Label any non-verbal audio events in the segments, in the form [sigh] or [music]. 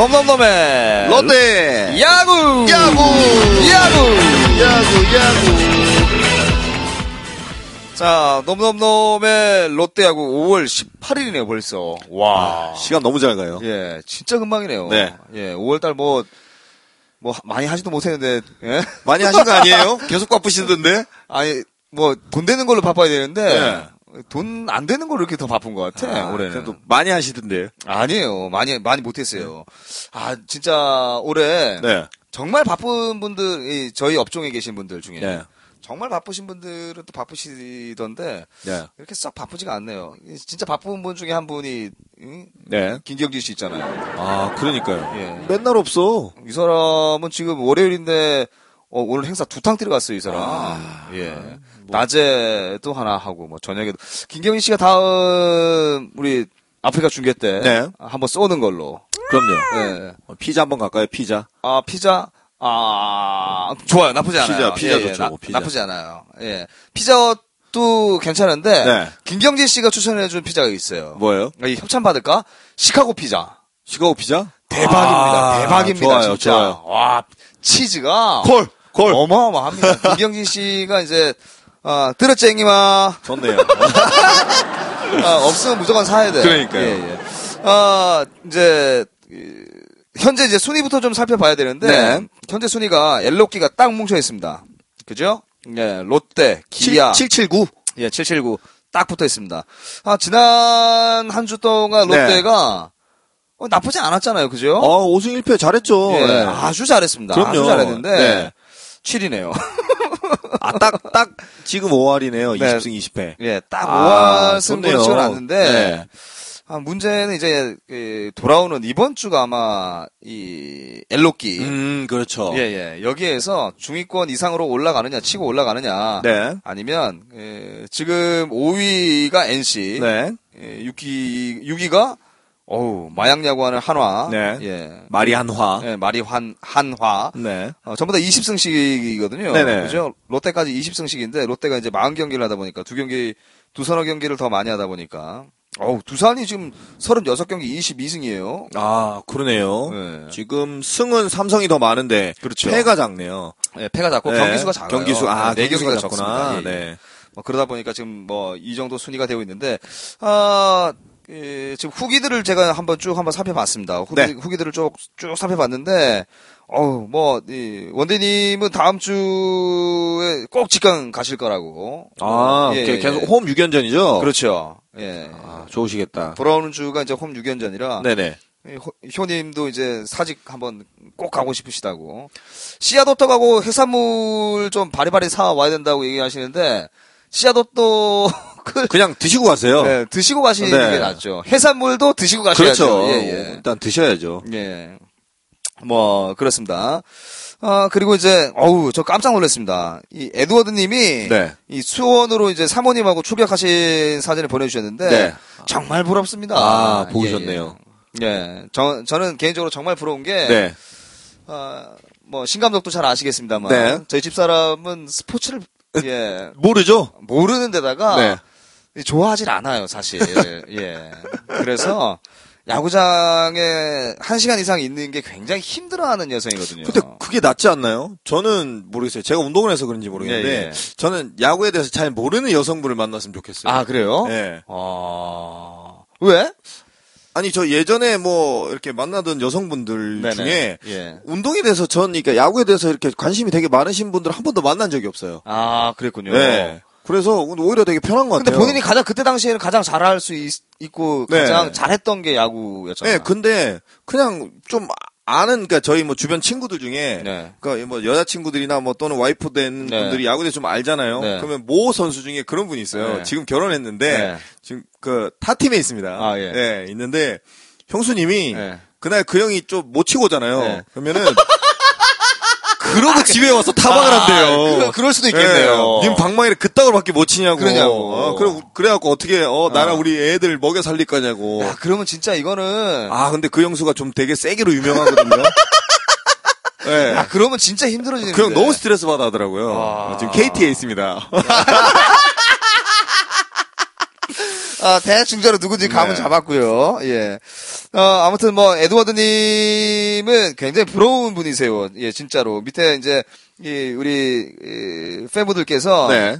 넘넘넘의 롯데 야구 야구 야구 야구 야구 자 넘넘넘의 롯데 야구 5월 18일이네요 벌써 와 시간 너무 잘 가요. 예 진짜 금방이네요 네. 예 5월달 뭐뭐 많이 하지도 못했는데 예? 많이 하신 거 아니에요? 계속 바쁘시던데? [laughs] 아니 뭐 돈 되는 걸로 바빠야 되는데 네. 돈 안 되는 걸로 이렇게 더 바쁜 것 같아 아, 올해는 그래도 많이 하시던데요. 아니에요 많이 많이 못했어요 아 진짜 올해 네. 정말 바쁜 분들, 이 저희 업종에 계신 분들 중에 네. 정말 바쁘신 분들은 또 바쁘시던데 네. 이렇게 썩 바쁘지가 않네요. 이 진짜 바쁜 분 중에 한 분이 응? 네. 김경진 씨 있잖아요. 아, 그러니까요. 예. 맨날 없어. 이 사람은 지금 월요일인데 어, 오늘 행사 두탕 들어갔어요, 이 사람. 아, 예. 낮에 또 하나 하고 뭐 저녁에도 김경진 씨가 다음 우리 아프리카 중계 때 네. 한번 쏘는 걸로. 그럼요. 예. 어, 피자 한번 갈까요? 피자. 아, 피자? 아, 좋아요. 나쁘지 않아요. 피자, 피자 예, 예, 좋죠, 나, 피자. 나쁘지 않아요. 예. 피자도 괜찮은데, 네. 김경진 씨가 추천해준 피자가 있어요. 뭐예요? 이 협찬 받을까? 시카고 피자. 시카고 피자? 대박입니다. 아, 대박입니다. 좋아요, 진짜. 좋아요. 와, 치즈가. 콜! 콜! 어마어마합니다. 김경진 씨가 이제, 아, 들었지, 앵님아. 좋네요. [laughs] 아, 없으면 무조건 사야 돼. 그러니까요. 예, 예. 아, 이제, 이, 현재 이제 순위부터 좀 살펴봐야 되는데, 네. 현재 순위가 엘로끼가 딱 뭉쳐 있습니다. 그죠? 예, 롯데, 기아, 779. 예, 779. 딱 붙어 있습니다. 아, 지난 한 주 동안 네. 롯데가, 어, 나쁘지 않았잖아요. 그죠? 어, 5승 1패 잘했죠. 예, 네. 아주 잘했습니다. 그럼요. 아주 잘했는데, 네. 7위네요. [laughs] 아, 딱, 딱, 지금 5할이네요. 네. 20승 20패. 예, 딱 아, 5할 승부를. 찍어놨는데, 네. 아, 문제는 이제, 그, 돌아오는 이번 주가 아마, 이, 엘로끼. 음, 그렇죠. 예, 예. 여기에서 중위권 이상으로 올라가느냐, 치고 올라가느냐. 네. 아니면, 예, 지금 5위가 NC. 네. 예, 6위, 6위가, 어우, 마약 야구하는 한화. 네. 예. 마리 한화. 예, 마리 환, 한화. 네. 어, 전부 다 20승씩이거든요. 네네. 그죠? 롯데까지 20승씩인데, 롯데가 이제 40경기를 하다 보니까, 두 경기, 두 서너 경기를 더 많이 하다 보니까, 어우, 두산이 지금 36경기 22승이에요. 아, 그러네요. 네. 지금 승은 삼성이 더 많은데 그렇죠. 패가 작네요. 예, 패가 작고 네. 경기수가 작아요. 경기수 아, 네 경기수가 경기가 작구나. 예, 예. 네. 뭐 그러다 보니까 지금 뭐 이 정도 순위가 되고 있는데 아 예, 지금 후기들을 제가 한번 쭉 한번 살펴봤습니다. 후기, 네. 후기들을 쭉, 쭉 살펴봤는데, 어우, 뭐, 이, 원대님은 다음 주에 꼭 직관 가실 거라고. 아, 예, 게- 예, 계속 예. 홈 6연전이죠? 그렇죠. 예. 아, 좋으시겠다. 돌아오는 주가 이제 홈 6연전이라. 네네. 예, 효- 효님도 이제 사직 한번 꼭 가고 싶으시다고. 씨앗호떡하고 해산물 좀 바리바리 사 와야 된다고 얘기하시는데, 씨앗호떡 을 그냥 드시고 가세요. 네, 드시고 가시는 네. 게 낫죠. 해산물도 드시고 가셔야죠. 그렇죠. 예, 예. 일단 드셔야죠. 예. 뭐, 그렇습니다. 아, 그리고 이제, 어우, 저 깜짝 놀랐습니다. 이 에드워드 님이, 네. 이 수원으로 이제 사모님하고 출격하신 사진을 보내주셨는데, 네. 정말 부럽습니다. 아, 예, 보이셨네요. 예. 예. 저, 저는 개인적으로 정말 부러운 게, 네. 아, 뭐, 신감독도 잘 아시겠습니다만, 네. 저희 집 사람은 스포츠를, 예, 모르죠? 모르는 데다가, 네. 좋아하질 않아요, 사실. [laughs] 예. 그래서 야구장에 한 시간 이상 있는 게 굉장히 힘들어하는 여성이거든요. 근데 그게 낫지 않나요? 저는 모르겠어요. 제가 운동을 해서 그런지 모르겠는데, 예, 예. 저는 야구에 대해서 잘 모르는 여성분을 만났으면 좋겠어요. 아 그래요? 네. 아 왜? 아니, 저 예전에 뭐, 이렇게 만나던 여성분들 네네. 중에, 예. 운동에 대해서 전, 그러니까 야구에 대해서 이렇게 관심이 되게 많으신 분들 한 번도 만난 적이 없어요. 아 그랬군요. 네. 그래서 오히려 되게 편한 것 근데 같아요. 본인이 가장 그때 당시에는 가장 잘할 수 있, 고 네. 가장 잘했던 게 야구였잖아요. 네, 근데 그냥 좀 아는 그러니까 저희 뭐 주변 친구들 중에 네. 그러니까 뭐 여자 친구들이나 뭐 또는 와이프 된 네. 분들이 야구에 대해서 좀 알잖아요. 네. 그러면 모 선수 중에 그런 분이 있어요. 네. 지금 결혼했는데 네. 지금 그 타 팀에 있습니다. 아, 예. 네, 있는데 형수님이 네. 그날 그 형이 좀 못 치고 오잖아요. 네. 그러면은 그러고 집에 와서 타박을 한대요. 그, 그럴 수도 있겠네요. 네, 님 방망이를 그따구로밖에 못 치냐고. 그러냐고. 어, 그래, 그래갖고 어떻게, 어, 나랑 어. 우리 애들 먹여 살릴 거냐고. 야, 그러면 진짜 이거는 아, 근데 그 형수가 좀 되게 세기로 유명하거든요. 네. [laughs] 야, 그러면 진짜 힘들어지는데. 그형 너무 스트레스 받아 하더라고요. 아. 지금 KT에 있습니다. 아, 대충적으로 누군지 감은 네. 잡았고요. 예. 어, 아무튼 뭐 에드워드님은 굉장히 부러운 분이세요. 예, 진짜로 밑에 이제 이 우리 이 팬분들께서 네.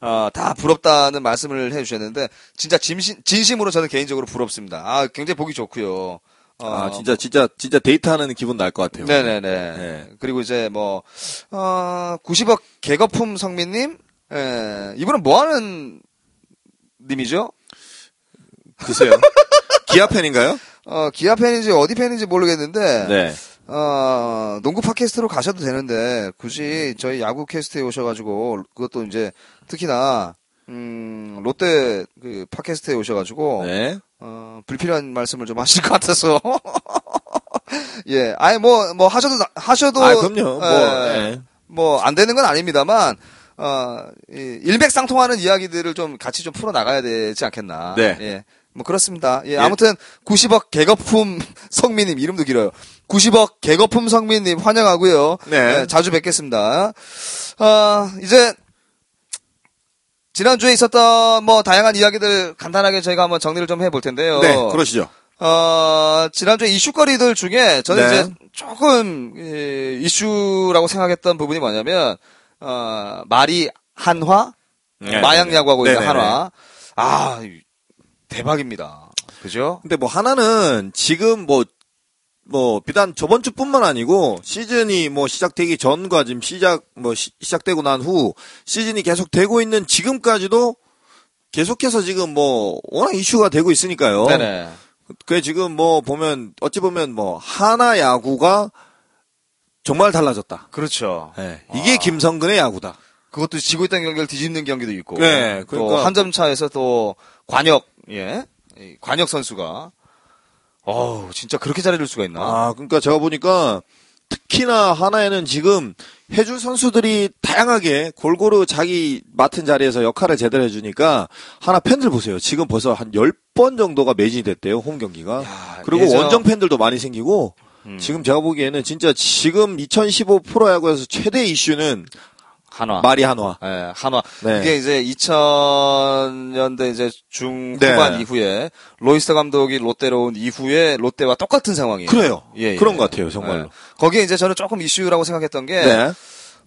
어, 다 부럽다는 말씀을 해주셨는데 진짜 진심 진심으로 저는 개인적으로 부럽습니다. 아, 굉장히 보기 좋고요. 어, 아, 진짜, 진짜, 진짜 데이트하는 기분 날 것 같아요. 네네네. 네. 그리고 이제 뭐, 어, 90억 개거품 성민님? 예, 이분은 뭐 하는 님이죠? 글쎄요. [laughs] 기아 팬인가요? 어, 기아 팬인지 어디 팬인지 모르겠는데, 네. 어, 농구 팟캐스트로 가셔도 되는데, 굳이 저희 야구 캐스트에 오셔가지고, 그것도 이제, 특히나, 음, 롯데 그 팟캐스트에 오셔가지고, 네. 어, 불필요한 말씀을 좀 하실 것 같아서. [laughs] 예, 아니, 뭐, 뭐, 하셔도, 하셔도. 아, 그럼요. 뭐, 예, 예. 뭐, 안 되는 건 아닙니다만, 어, 이 일맥상통하는 이야기들을 좀 같이 좀 풀어 나가야 되지 않겠나. 네. 예. 뭐, 그렇습니다. 예, 예. 아무튼, 90억 개거품 [laughs] 성민님, 이름도 길어요. 90억 개거품 성민님 환영하고요. 네. 예, 자주 뵙겠습니다. 어, 이제, 지난주에 있었던 뭐 다양한 이야기들 간단하게 저희가 한번 정리를 좀 해볼 텐데요. 네, 그러시죠. 어, 지난주에 이슈거리들 중에 저는 네. 이제 조금 예, 이슈라고 생각했던 부분이 뭐냐면 어, 말이 한화 네, 마약 네, 야구하고 네. 있는 네네네. 한화 아 대박입니다. 그죠? 근데 뭐 하나는 지금 뭐, 뭐, 비단 저번 주뿐만 아니고 시즌이 뭐 시작되기 전과 지금 시작, 뭐 시, 작되고 난 후 시즌이 계속 되고 있는 지금까지도 계속해서 지금 뭐 워낙 이슈가 되고 있으니까요. 네네. 그게 지금 뭐 보면 어찌 보면 뭐 하나 야구가 정말 달라졌다. 그렇죠. 예, 이게 아. 김성근의 야구다. 그것도 지고 있던 경기를 뒤집는 경기도 있고. 네, 또 그러니까- 한 점 차에서 또 관역 예이 관역 선수가 어우 진짜 그렇게 잘해줄 수가 있나? 아, 그러니까 제가 보니까 특히나 하나에는 지금 해줄 선수들이 다양하게 골고루 자기 맡은 자리에서 역할을 제대로 해주니까 하나 팬들 보세요. 지금 벌써 한 10번 정도가 매진이 됐대요. 홈 경기가. 야, 그리고 예전- 원정 팬들도 많이 생기고 음. 지금 제가 보기에는 진짜 지금 2015 프로야구에서 최대 이슈는 한화. 마리 한화. 예, 한화. 네. 이게 이제 2000년대 이제 중후반 네. 이후에 로이스 감독이 롯데로 온 이후에 롯데와 똑같은 상황이에요. 그래요. 예, 예. 그런 것 같아요, 정말로. 예. 거기에 이제 저는 조금 이슈라고 생각했던 게 네.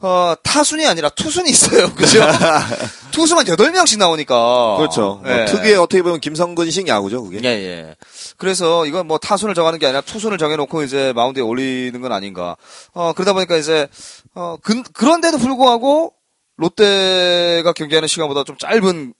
어, 타순이 아니라 투순이 있어요. [laughs] 그죠? [laughs] 투수만 8명씩 나오니까. 그렇죠. 뭐 예. 특유의 어떻게 보면 김성근식 야구죠, 그게. 예, 예. 그래서 이건 뭐 타순을 정하는 게 아니라 투순을 정해놓고 이제 마운드에 올리는 건 아닌가. 어, 그러다 보니까 이제, 어, 그, 그런데도 불구하고 롯데가 경기하는 시간보다 좀 짧은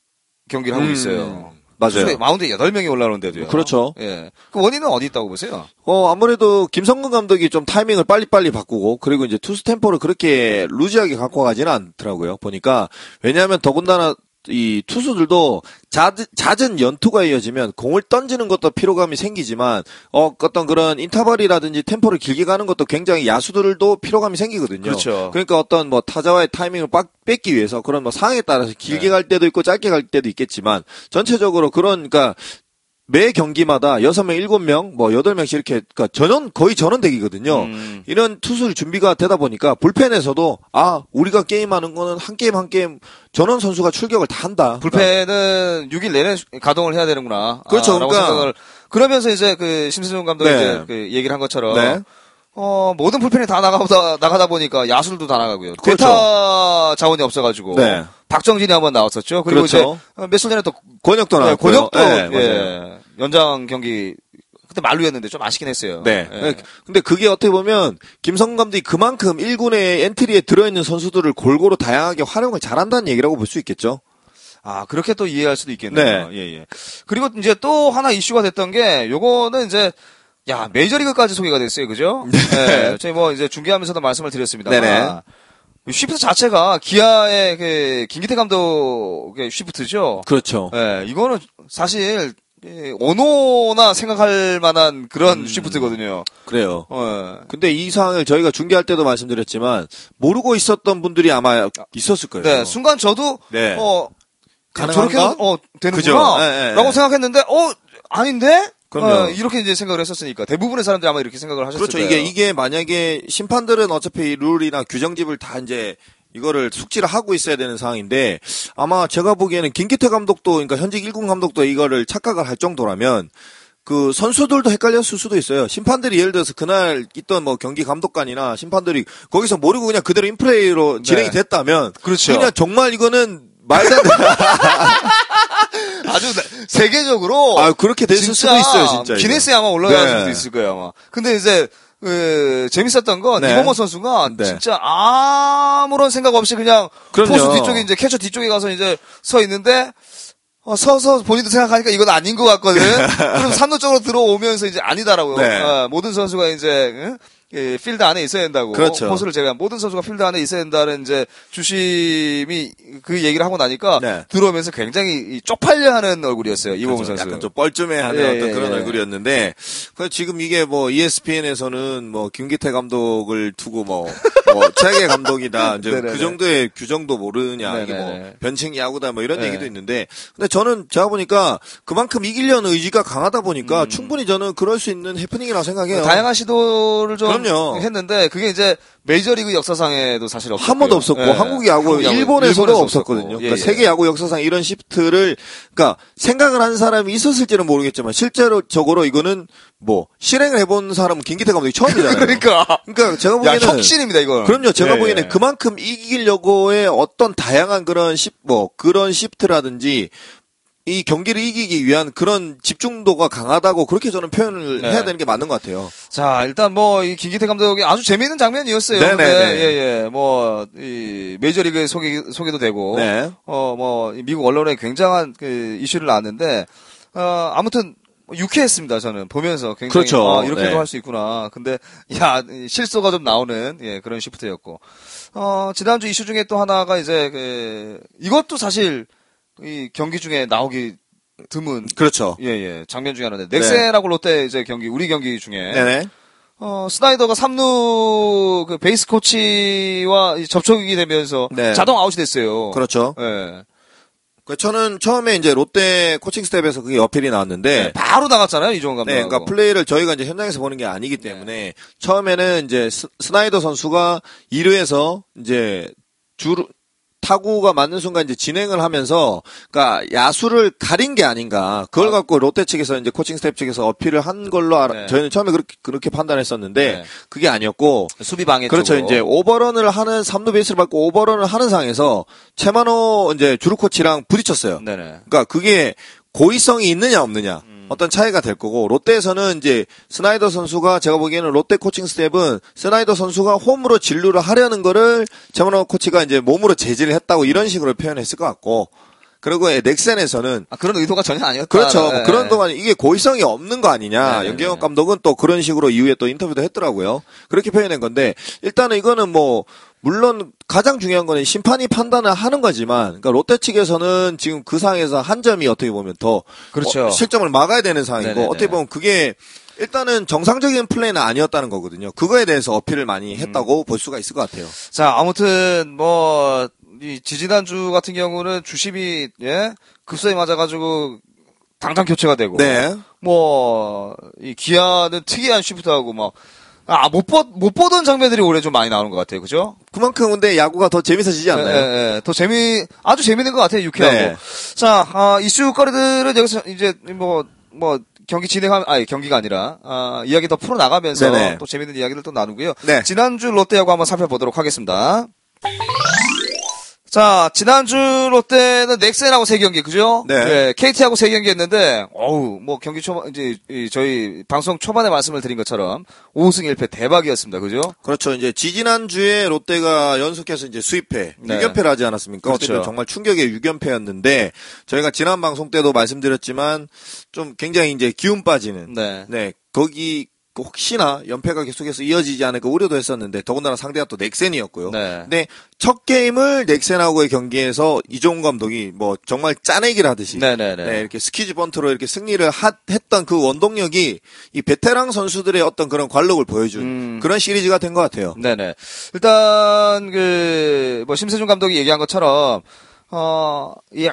경기를 하고 음, 있어요. 맞아요. 마운드에 8명이 올라오는데도요. 그렇죠. 예. 그 원인은 어디 있다고 보세요? 어, 아무래도 김성근 감독이 좀 타이밍을 빨리빨리 바꾸고, 그리고 이제 투수 템포를 그렇게 루즈하게 갖고 가지는 않더라고요. 보니까. 왜냐하면 더군다나 이 투수들도 잦은, 잦은 연투가 이어지면 공을 던지는 것도 피로감이 생기지만, 어, 어떤 그런 인터벌이라든지 템포를 길게 가는 것도 굉장히 야수들도 피로감이 생기거든요. 그렇죠. 그러니까 어떤 뭐 타자와의 타이밍을 빡 뺏기 위해서 그런 뭐 상황에 따라서 길게 네. 갈 때도 있고 짧게 갈 때도 있겠지만, 전체적으로 그런, 그러니까 매 경기마다 6명, 7명, 뭐 8명씩 이렇게, 그러니까 전원, 거의 전원되기거든요. 음. 이런 투수 준비가 되다 보니까 불펜에서도, 아, 우리가 게임하는 거는 한 게임 한 게임 전원 선수가 출격을 다 한다. 불펜은 6일 내내 가동을 해야 되는구나. 그렇죠. 아, 그러니까-. 그러면서 이제 그 심세준 감독이 네. 이제 그 얘기를 한 것처럼. 네. 어, 모든 불펜이 다 나가다, 나가다 보니까 야수들도 다 나가고요. 그렇죠. 대타 자원이 없어가지고. 네. 박정진이 한번 나왔었죠. 그리고 그렇죠. 이제 어, 며칠 전에 또 권혁도 네, 나왔고요. 권혁도 네, 맞아요. 예, 연장 경기 그때 말루였는데 좀 아쉽긴 했어요. 네. 예. 근데 그게 어떻게 보면 김성 감독이 그만큼 1군의 엔트리에 들어있는 선수들을 골고루 다양하게 활용을 잘한다는 얘기라고 볼 수 있겠죠. 아, 그렇게 또 이해할 수도 있겠네요. 네. 예, 예. 그리고 이제 또 하나 이슈가 됐던 게, 요거는 이제, 야, 메이저리그까지 소개가 됐어요. 그죠? [laughs] 네. 저희 뭐 이제 중계하면서도 말씀을 드렸습니다만. 네네. 이 쉬프트 자체가 기아의 그, 김기태 감독의 쉬프트죠. 그렇죠. 예, 이거는 사실, 예, 오노나 생각할 만한 그런 음. 쉬프트거든요. 그래요. 어, 근데 이 상황을 저희가 중계할 때도 말씀드렸지만 모르고 있었던 분들이 아마 있었을 거예요. 네, 순간 저도, 네. 어, 가능한가? 저렇게, 어, 되는구나. 그죠? 예, 예, 라고 예. 생각했는데, 어, 아닌데? 그럼요. 어, 이렇게 이제 생각을 했었으니까. 대부분의 사람들이 아마 이렇게 생각을 하셨을 그렇죠. 거예요. 이게 이게 만약에 심판들은 어차피 룰이나 규정집을 다 이제 이거를 숙지를 하고 있어야 되는 상황인데 아마 제가 보기에는 김기태 감독도 그러니까 현직 1군 감독도 이거를 착각을 할 정도라면 그 선수들도 헷갈렸을 수도 있어요. 심판들이 예를 들어서 그날 있던 뭐 경기 감독관이나 심판들이 거기서 모르고 그냥 그대로 인플레이로 진행이 됐다면 그렇죠. 그냥 정말 이거는 말도 안 돼. [laughs] 아주 나- 세계적으로 아 그렇게 됐을 수도 있어요, 진짜. 기네스에 아마 올라갈 네. 수도 있을 거예요, 아마. 근데 이제 그 재밌었던 건 네. 이범호 선수가 네. 진짜 아무런 생각 없이 그냥 그럼요. 포수 뒤쪽에 이제 캐쳐 뒤쪽에 가서 이제 서 있는데 어, 서서 본인도 생각하니까 이건 아닌 것 같거든. [laughs] 그럼 산루 쪽으로 들어오면서 이제 아니다라고. 네. 어, 모든 선수가 이제 응? 예, 필드 안에 있어야 된다고. 그렇죠. 포수를 제외한 모든 선수가 필드 안에 있어야 된다는 이제 주심이 그 얘기를 하고 나니까 네. 들어오면서 굉장히 이 쪽팔려 하는 얼굴이었어요. 이범호 그렇죠. 선수. 약간 좀 뻘쭘해 하는 예, 어떤 예, 그런 예. 얼굴이었는데 그 지금 이게 뭐 ESPN에서는 뭐 김기태 감독을 두고 뭐, 뭐 [laughs] 최악의 감독이다 이제 네네네. 그 정도의 규정도 모르냐 이게 뭐 네네네. 변칙 야구다 뭐 이런 네. 얘기도 있는데 근데 저는 제가 보니까 그만큼 이기려는 의지가 강하다 보니까 충분히 저는 그럴 수 있는 해프닝이라고 생각해요. 음. 다양한 시도를 좀 그럼요. 했는데 그게 이제 메이저리그 역사상에도 사실 없었고요. 한 번도 없었고 예. 한국 야구 한국 야구, 일본에서도 일본에서 없었거든요. 없었고. 그러니까 예, 예. 세계 야구 역사상 이런 시프트를 그러니까 생각을 한 사람이 있었을지는 모르겠지만 실제로 적으로 이거는 뭐 실행을 해본 사람은 김기태 감독이 처음이잖아요. [laughs] 그러니까 그러니까 제가 야 보기에는 혁신입니다 이거. 그럼요. 제가 예, 보기에는 예. 그만큼 이기려고의 어떤 다양한 그런 시, 뭐 그런 시프트라든지 이 경기를 이기기 위한 그런 집중도가 강하다고 그렇게 저는 표현을 네. 해야 되는 게 맞는 것 같아요. 자, 일단 뭐, 이 김기태 감독이 아주 재미있는 장면이었어요. 네네네. 근데, 예, 예. 뭐, 이, 메이저리그에 소개, 소개도 되고. 네. 어, 뭐, 이 미국 언론에 굉장한 그 이슈를 낳았는데, 어, 아무튼, 유쾌했습니다, 저는. 보면서 굉장히. 그렇죠. 아, 이렇게도 네. 할수 있구나. 근데, 야, 이 실소가 좀 나오는, 예, 그런 시프트였고. 어, 지난주 이슈 중에 또 하나가 이제, 그, 이것도 사실, 이 경기 중에 나오기 드문, 그렇죠. 예, 예, 장면 중에 하나인데. 넥센하고 롯데 이제 경기, 우리 경기 중에. 네네. 어, 스나이더가 3루 그 베이스 코치와 이 접촉이 되면서 네. 자동 아웃이 됐어요. 그렇죠. 예. 그 저는 처음에 이제 롯데 코칭 스텝에서 그게 어필이 나왔는데 바로 나갔잖아요, 이종운 감독. 네, 그러니까 플레이를 저희가 이제 현장에서 보는 게 아니기 때문에 처음에는 이제 스, 스나이더 선수가 2루에서 이제 주루 타구가 맞는 순간 이제 진행을 하면서 그러니까 야수를 가린 게 아닌가 그걸 아. 갖고 롯데 측에서 이제 코칭 스텝 측에서 어필을 한 걸로 알아 네. 저희는 처음에 그렇게 그렇게 판단했었는데 네. 그게 아니었고 수비 방해 그렇죠. 쪽으로. 이제 오버런을 하는 3루 베이스를 밟고 오버런을 하는 상황에서 최만호 이제 주루 코치랑 부딪혔어요. 네네. 그러니까 그게 고의성이 있느냐 없느냐 어떤 차이가 될 거고 롯데에서는 이제 스나이더 선수가 제가 보기에는 롯데 코칭 스텝은 스나이더 선수가 홈으로 진루를 하려는 거를 최만호 코치가 이제 몸으로 제지를 했다고 이런 식으로 표현했을 것 같고 그리고 넥센에서는 아, 그런 의도가 전혀 아니었다. 그렇죠. 네. 뭐 그런 동안 이게 고의성이 없는 거 아니냐. 네네네. 염경엽 감독은 또 그런 식으로 이후에 또 인터뷰도 했더라고요. 그렇게 표현한 건데 일단은 이거는 뭐 물론 가장 중요한 거는 심판이 판단을 하는 거지만 그러니까 롯데 측에서는 지금 그 상황에서 한 점이 어떻게 보면 더 그렇죠. 어, 실점을 막아야 되는 상황이고 네네네. 어떻게 보면 그게 일단은 정상적인 플레이는 아니었다는 거거든요. 그거에 대해서 어필을 많이 했다고 볼 수가 있을 것 같아요. 자, 아무튼 뭐, 이 지지난주 같은 경우는 주심이, 예? 급소에 맞아가지고 당장 교체가 되고. 네. 뭐, 이 기아는 특이한 쉬프트하고 막, 아, 못, 보, 못 보던 장면들이 올해 좀 많이 나오는 것 같아요. 그죠? 그만큼 근데 야구가 더 재밌어지지 않나요? 예, 예, 예. 더 재미, 아주 재밌는 것 같아요, 유쾌하고. 네. 자, 아, 이슈거리들은 여기서 이제 뭐, 뭐, 경기 진행하면, 아니, 경기가 아니라, 아, 이야기 더 풀어나가면서 네네. 또 재밌는 이야기를 또 나누고요. 네. 지난주 롯데하고 한번 살펴보도록 하겠습니다. 자, 지난주 롯데는 넥센하고 세 경기, 그죠? 네. KT하고 세 경기 했는데, 어우, 뭐 경기 초반, 이제, 이 저희 방송 초반에 말씀을 드린 것처럼, 5승 1패 대박이었습니다, 그죠? 그렇죠. 이제 지지난 주에 롯데가 연속해서 이제 수입회 네. 6연패를 하지 않았습니까? 그렇죠. 정말 충격의 6연패였는데 저희가 지난 방송 때도 말씀드렸지만 좀 굉장히 이제 기운 빠지는 네. 네 거기 혹시나 연패가 계속해서 이어지지 않을까 우려도 했었는데 더군다나 상대가 또 넥센이었고요. 네. 근데 첫 게임을 넥센하고의 경기에서 이종훈 감독이 뭐 정말 짜내기를 하듯이 네네네. 네, 이렇게 스키즈 번트로 이렇게 승리를 하- 했던 그 원동력이 이 베테랑 선수들의 어떤 그런 관록을 보여준 음. 그런 시리즈가 된 것 같아요. 네네. 일단, 그, 뭐, 심세준 감독이 얘기한 것처럼, 어, 이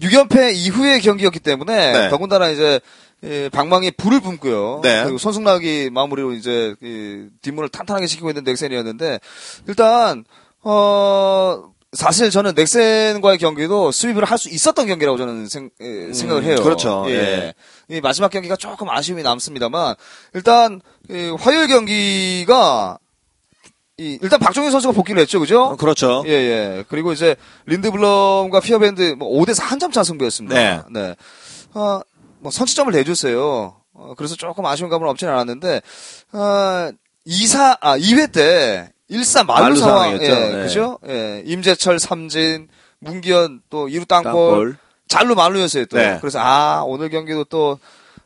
6연패 이후의 경기였기 때문에, 네. 더군다나 이제, 예, 방망이에 불을 뿜고요. 네. 그리고 손승락이 마무리로 이제, 그 뒷문을 탄탄하게 지키고 있는 넥센이었는데, 일단, 어, 사실 저는 넥센과의 경기도 스윕을 할 수 있었던 경기라고 저는 생, 예, 생각을 해요. 그렇죠. 예. 이 마지막 경기가 조금 아쉬움이 남습니다만 일단 이 화요일 경기가 이 일단 박종현 선수가 복귀를 했죠, 그죠? 어, 그렇죠. 예, 예. 그리고 이제 린드블럼과 피어밴드 뭐 5대4 한 점 차 승부였습니다. 네. 네. 어, 뭐 선취점을 내줬어요. 어, 그래서 조금 아쉬운 감은 없지는 않았는데, 어, 2사, 아, 2회 때 1사 말루 말루 상황, 상황이었죠. 예, 네. 그죠? 예. 임재철 삼진, 문기현 또 2루 땅볼, 땅볼. 잘로 말루였어요, 또. 네. 그래서, 아, 오늘 경기도 또,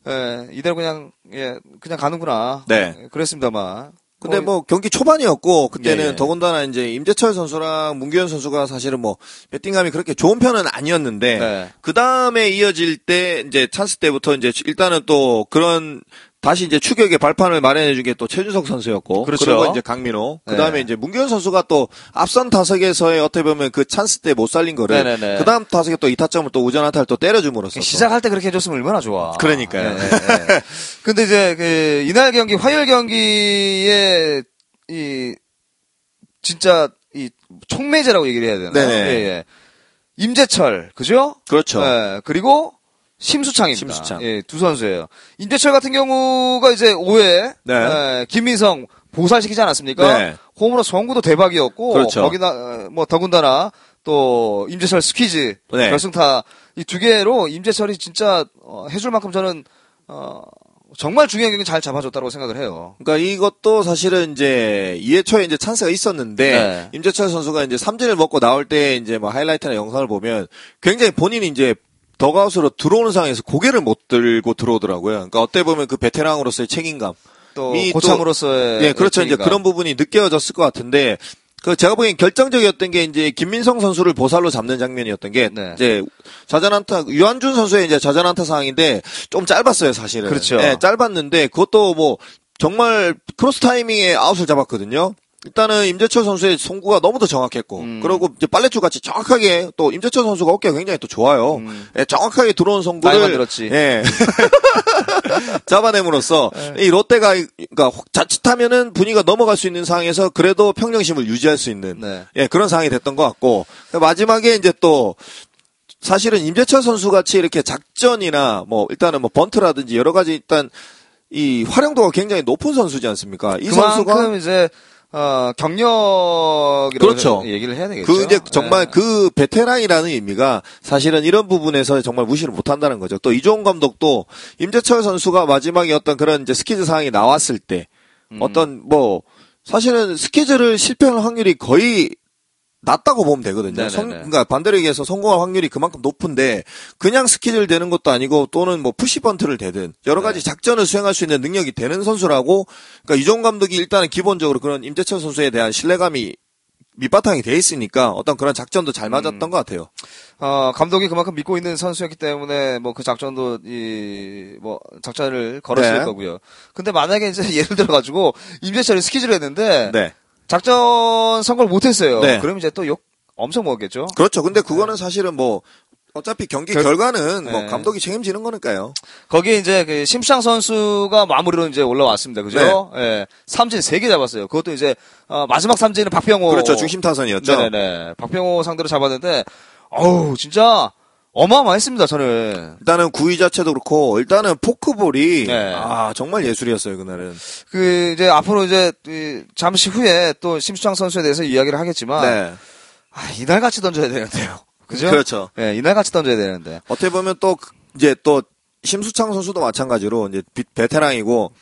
예, 이대로 그냥, 예, 그냥 가는구나. 네. 예, 그랬습니다만. 근데 뭐 경기 초반이었고 그때는 예, 예. 더군다나 이제 임재철 선수랑 문규현 선수가 사실은 뭐 배팅감이 그렇게 좋은 편은 아니었는데 네. 그 다음에 이어질 때 이제 찬스 때부터 이제 일단은 또 그런 다시 이제 추격의 발판을 마련해 준 게 또 최준석 선수였고 그렇죠. 리고 이제 강민호 그 다음에 네. 이제 문규현 선수가 또 앞선 타석에서의 어떻게 보면 그 찬스 때 못 살린 거를 네네네. 그 다음 타석에 또 이타점을 또 우전 안타를 또 때려줌으로써 또 시작할 때 그렇게 해줬으면 얼마나 좋아. 그러니까요. 예, 예, 예. 근데 이제 그 이날 경기 화요일 경기에 이 진짜 이 촉매제라고 얘기를 해야 되나? 네네. 예, 예. 임재철 그죠? 그렇죠. 예, 그리고 심수창입니다. 심수창. 예, 두 선수예요. 임재철 같은 경우가 이제 5회 네. 예, 김민성 보살시키지 않았습니까? 네. 홈으로 송구도 대박이었고 그렇죠. 거기다 어, 뭐 더군다나 또 임재철 스퀴즈 네. 결승타 이 두 개로 임재철이 진짜 어, 해줄 만큼 저는 어, 정말 중요한 경기 잘 잡아줬다고 생각을 해요. 그러니까 이것도 사실은 이제 2회 초에 이제 찬스가 있었는데 네. 임재철 선수가 이제 삼진을 먹고 나올 때 이제 뭐 하이라이트나 영상을 보면 굉장히 본인이 이제 더가웃으로 들어오는 상황에서 고개를 못 들고 들어오더라고요. 그러니까 어때 보면 그 베테랑으로서의 책임감. 또 이 고참으로서의 예, 그렇죠. 이제 책임감. 그런 부분이 느껴졌을 것 같은데 그 제가 보기엔 결정적이었던 게 이제 김민성 선수를 보살로 잡는 장면이었던 게 네. 이제 좌전안타 유한준 선수의 이제 좌전안타 상황인데 좀 짧았어요, 사실은. 그렇죠. 예, 짧았는데 그것도 뭐 정말 크로스 타이밍에 아웃을 잡았거든요. 일단은 임재철 선수의 송구가 너무도 정확했고, 음. 그리고 이제 빨래줄 같이 정확하게 또 임재철 선수가 어깨가 굉장히 또 좋아요. 음. 예, 정확하게 들어온 송구를 만들었지. 예. [laughs] 잡아냄으로써 네. 이 롯데가 그러니까 자칫하면은 분위기가 넘어갈 수 있는 상황에서 그래도 평정심을 유지할 수 있는 네. 예, 그런 상황이 됐던 것 같고 마지막에 이제 또 사실은 임재철 선수 같이 이렇게 작전이나 뭐 일단은 뭐 번트라든지 여러 가지 일단 이 활용도가 굉장히 높은 선수지 않습니까? 이 그만큼 선수가 이제 어, 경력이라고 그렇죠. 얘기를 해야 되겠죠. 그 이제 정말 예. 그 베테랑이라는 의미가 사실은 이런 부분에서 정말 무시를 못 한다는 거죠. 또 이종훈 감독도 임재철 선수가 마지막에 어떤 그런 이제 스키즈 상황이 나왔을 때 음. 어떤 뭐 사실은 스키즈를 실패할 확률이 거의 낮다고 보면 되거든요. 네네네. 성, 그러니까 반대로 얘기해서 성공할 확률이 그만큼 높은데 그냥 스키즈를 대는 것도 아니고 또는 뭐 푸시 번트를 대든 여러 가지 네. 작전을 수행할 수 있는 능력이 되는 선수라고 그러니까 이종 감독이 일단은 기본적으로 그런 임재철 선수에 대한 신뢰감이 밑바탕이 돼 있으니까 어떤 그런 작전도 잘 맞았던 음. 것 같아요. 어, 감독이 그만큼 믿고 있는 선수였기 때문에 뭐 그 작전도 이 뭐 작전을 걸었을 네. 거고요. 근데 만약에 이제 [laughs] 예를 들어 가지고 임재철이 스키즈를 했는데 네. 작전 성공을 못 했어요. 네. 그럼 이제 또 욕 엄청 먹겠죠. 그렇죠. 근데 그거는 사실은 뭐 어차피 경기 결- 결과는 뭐 네. 감독이 책임지는 거니까요. 거기에 이제 그 심상 선수가 마무리로 이제 올라왔습니다. 그죠? 예. 삼진 3개 잡았어요. 그것도 이제 어, 마지막 삼진은 박병호 그렇죠. 중심 타선이었죠. 네네네. 박병호 상대로 잡았는데 어우, 진짜 어마어마했습니다, 저는. 일단은 구위 자체도 그렇고 일단은 포크볼이 네. 아 정말 예술이었어요 그날은. 그 이제 앞으로 이제 이 잠시 후에 또 심수창 선수에 대해서 이야기를 하겠지만 네. 아, 이날 같이 던져야 되는데요. 그죠? 그렇죠. 예, 이날 같이 던져야 되는데. 어떻게 보면 또 그- 이제 또 심수창 선수도 마찬가지로 이제 비- 베테랑이고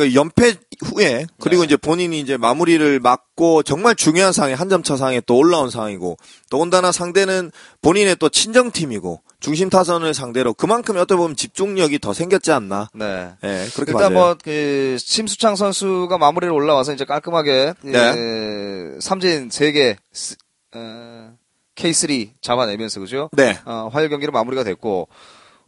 그 연패 후에 그리고 네. 이제 본인이 이제 마무리를 맞고 정말 중요한 상황에 한 점 차 상황에 또 올라온 상황이고 더군다나 상대는 본인의 또 친정팀이고 중심 타선을 상대로 그만큼 어떻게 보면 집중력이 더 생겼지 않나. 네. 예, 그렇게 일단 맞아요. 뭐, 그, 심수창 선수가 마무리를 올라와서 이제 깔끔하게, 네. 예, 삼진 3개, 스- 어, K3 잡아내면서, 그죠? 네. 어, 화요일 경기로 마무리가 됐고,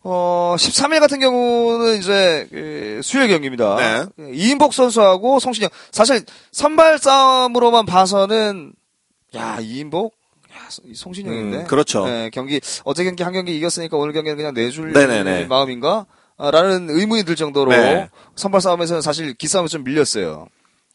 어, 13일 같은 경우는 이제, 그, 수요일 경기입니다. 네. 이인복 선수하고 송신영. 사실, 선발 싸움으로만 봐서는, 야, 이인복? 야, 이 송신영인데. 음, 그렇죠. 예, 경기, 어제 경기 한 경기 이겼으니까 오늘 경기는 그냥 내줄 네네네. 마음인가? 아, 라는 의문이 들 정도로 네. 선발 싸움에서는 사실 기싸움에 좀 밀렸어요.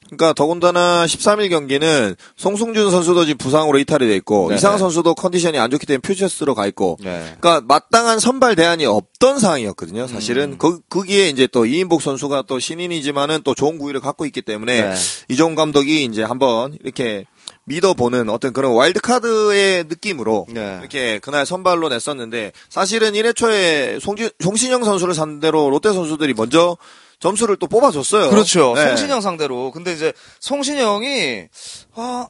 그러니까 더군다나 13일 경기는 송승준 선수도 지금 부상으로 이탈이 돼 있고 네네. 이상한 선수도 컨디션이 안 좋기 때문에 퓨처스로 가 있고 네. 그러니까 마땅한 선발 대안이 없던 상황이었거든요. 사실은 음. 그 거기에 이제 또 이인복 선수가 또 신인이지만은 또 좋은 구위를 갖고 있기 때문에 네. 이종 감독이 이제 한번 이렇게 믿어보는 어떤 그런 와일드카드의 느낌으로 네. 이렇게 그날 선발로 냈었는데 사실은 1회 초에 송진, 송신영 선수를 상대로 롯데 선수들이 먼저 점수를 또 뽑아줬어요. 그렇죠. 네. 송신영 상대로. 근데 이제 송신영이 아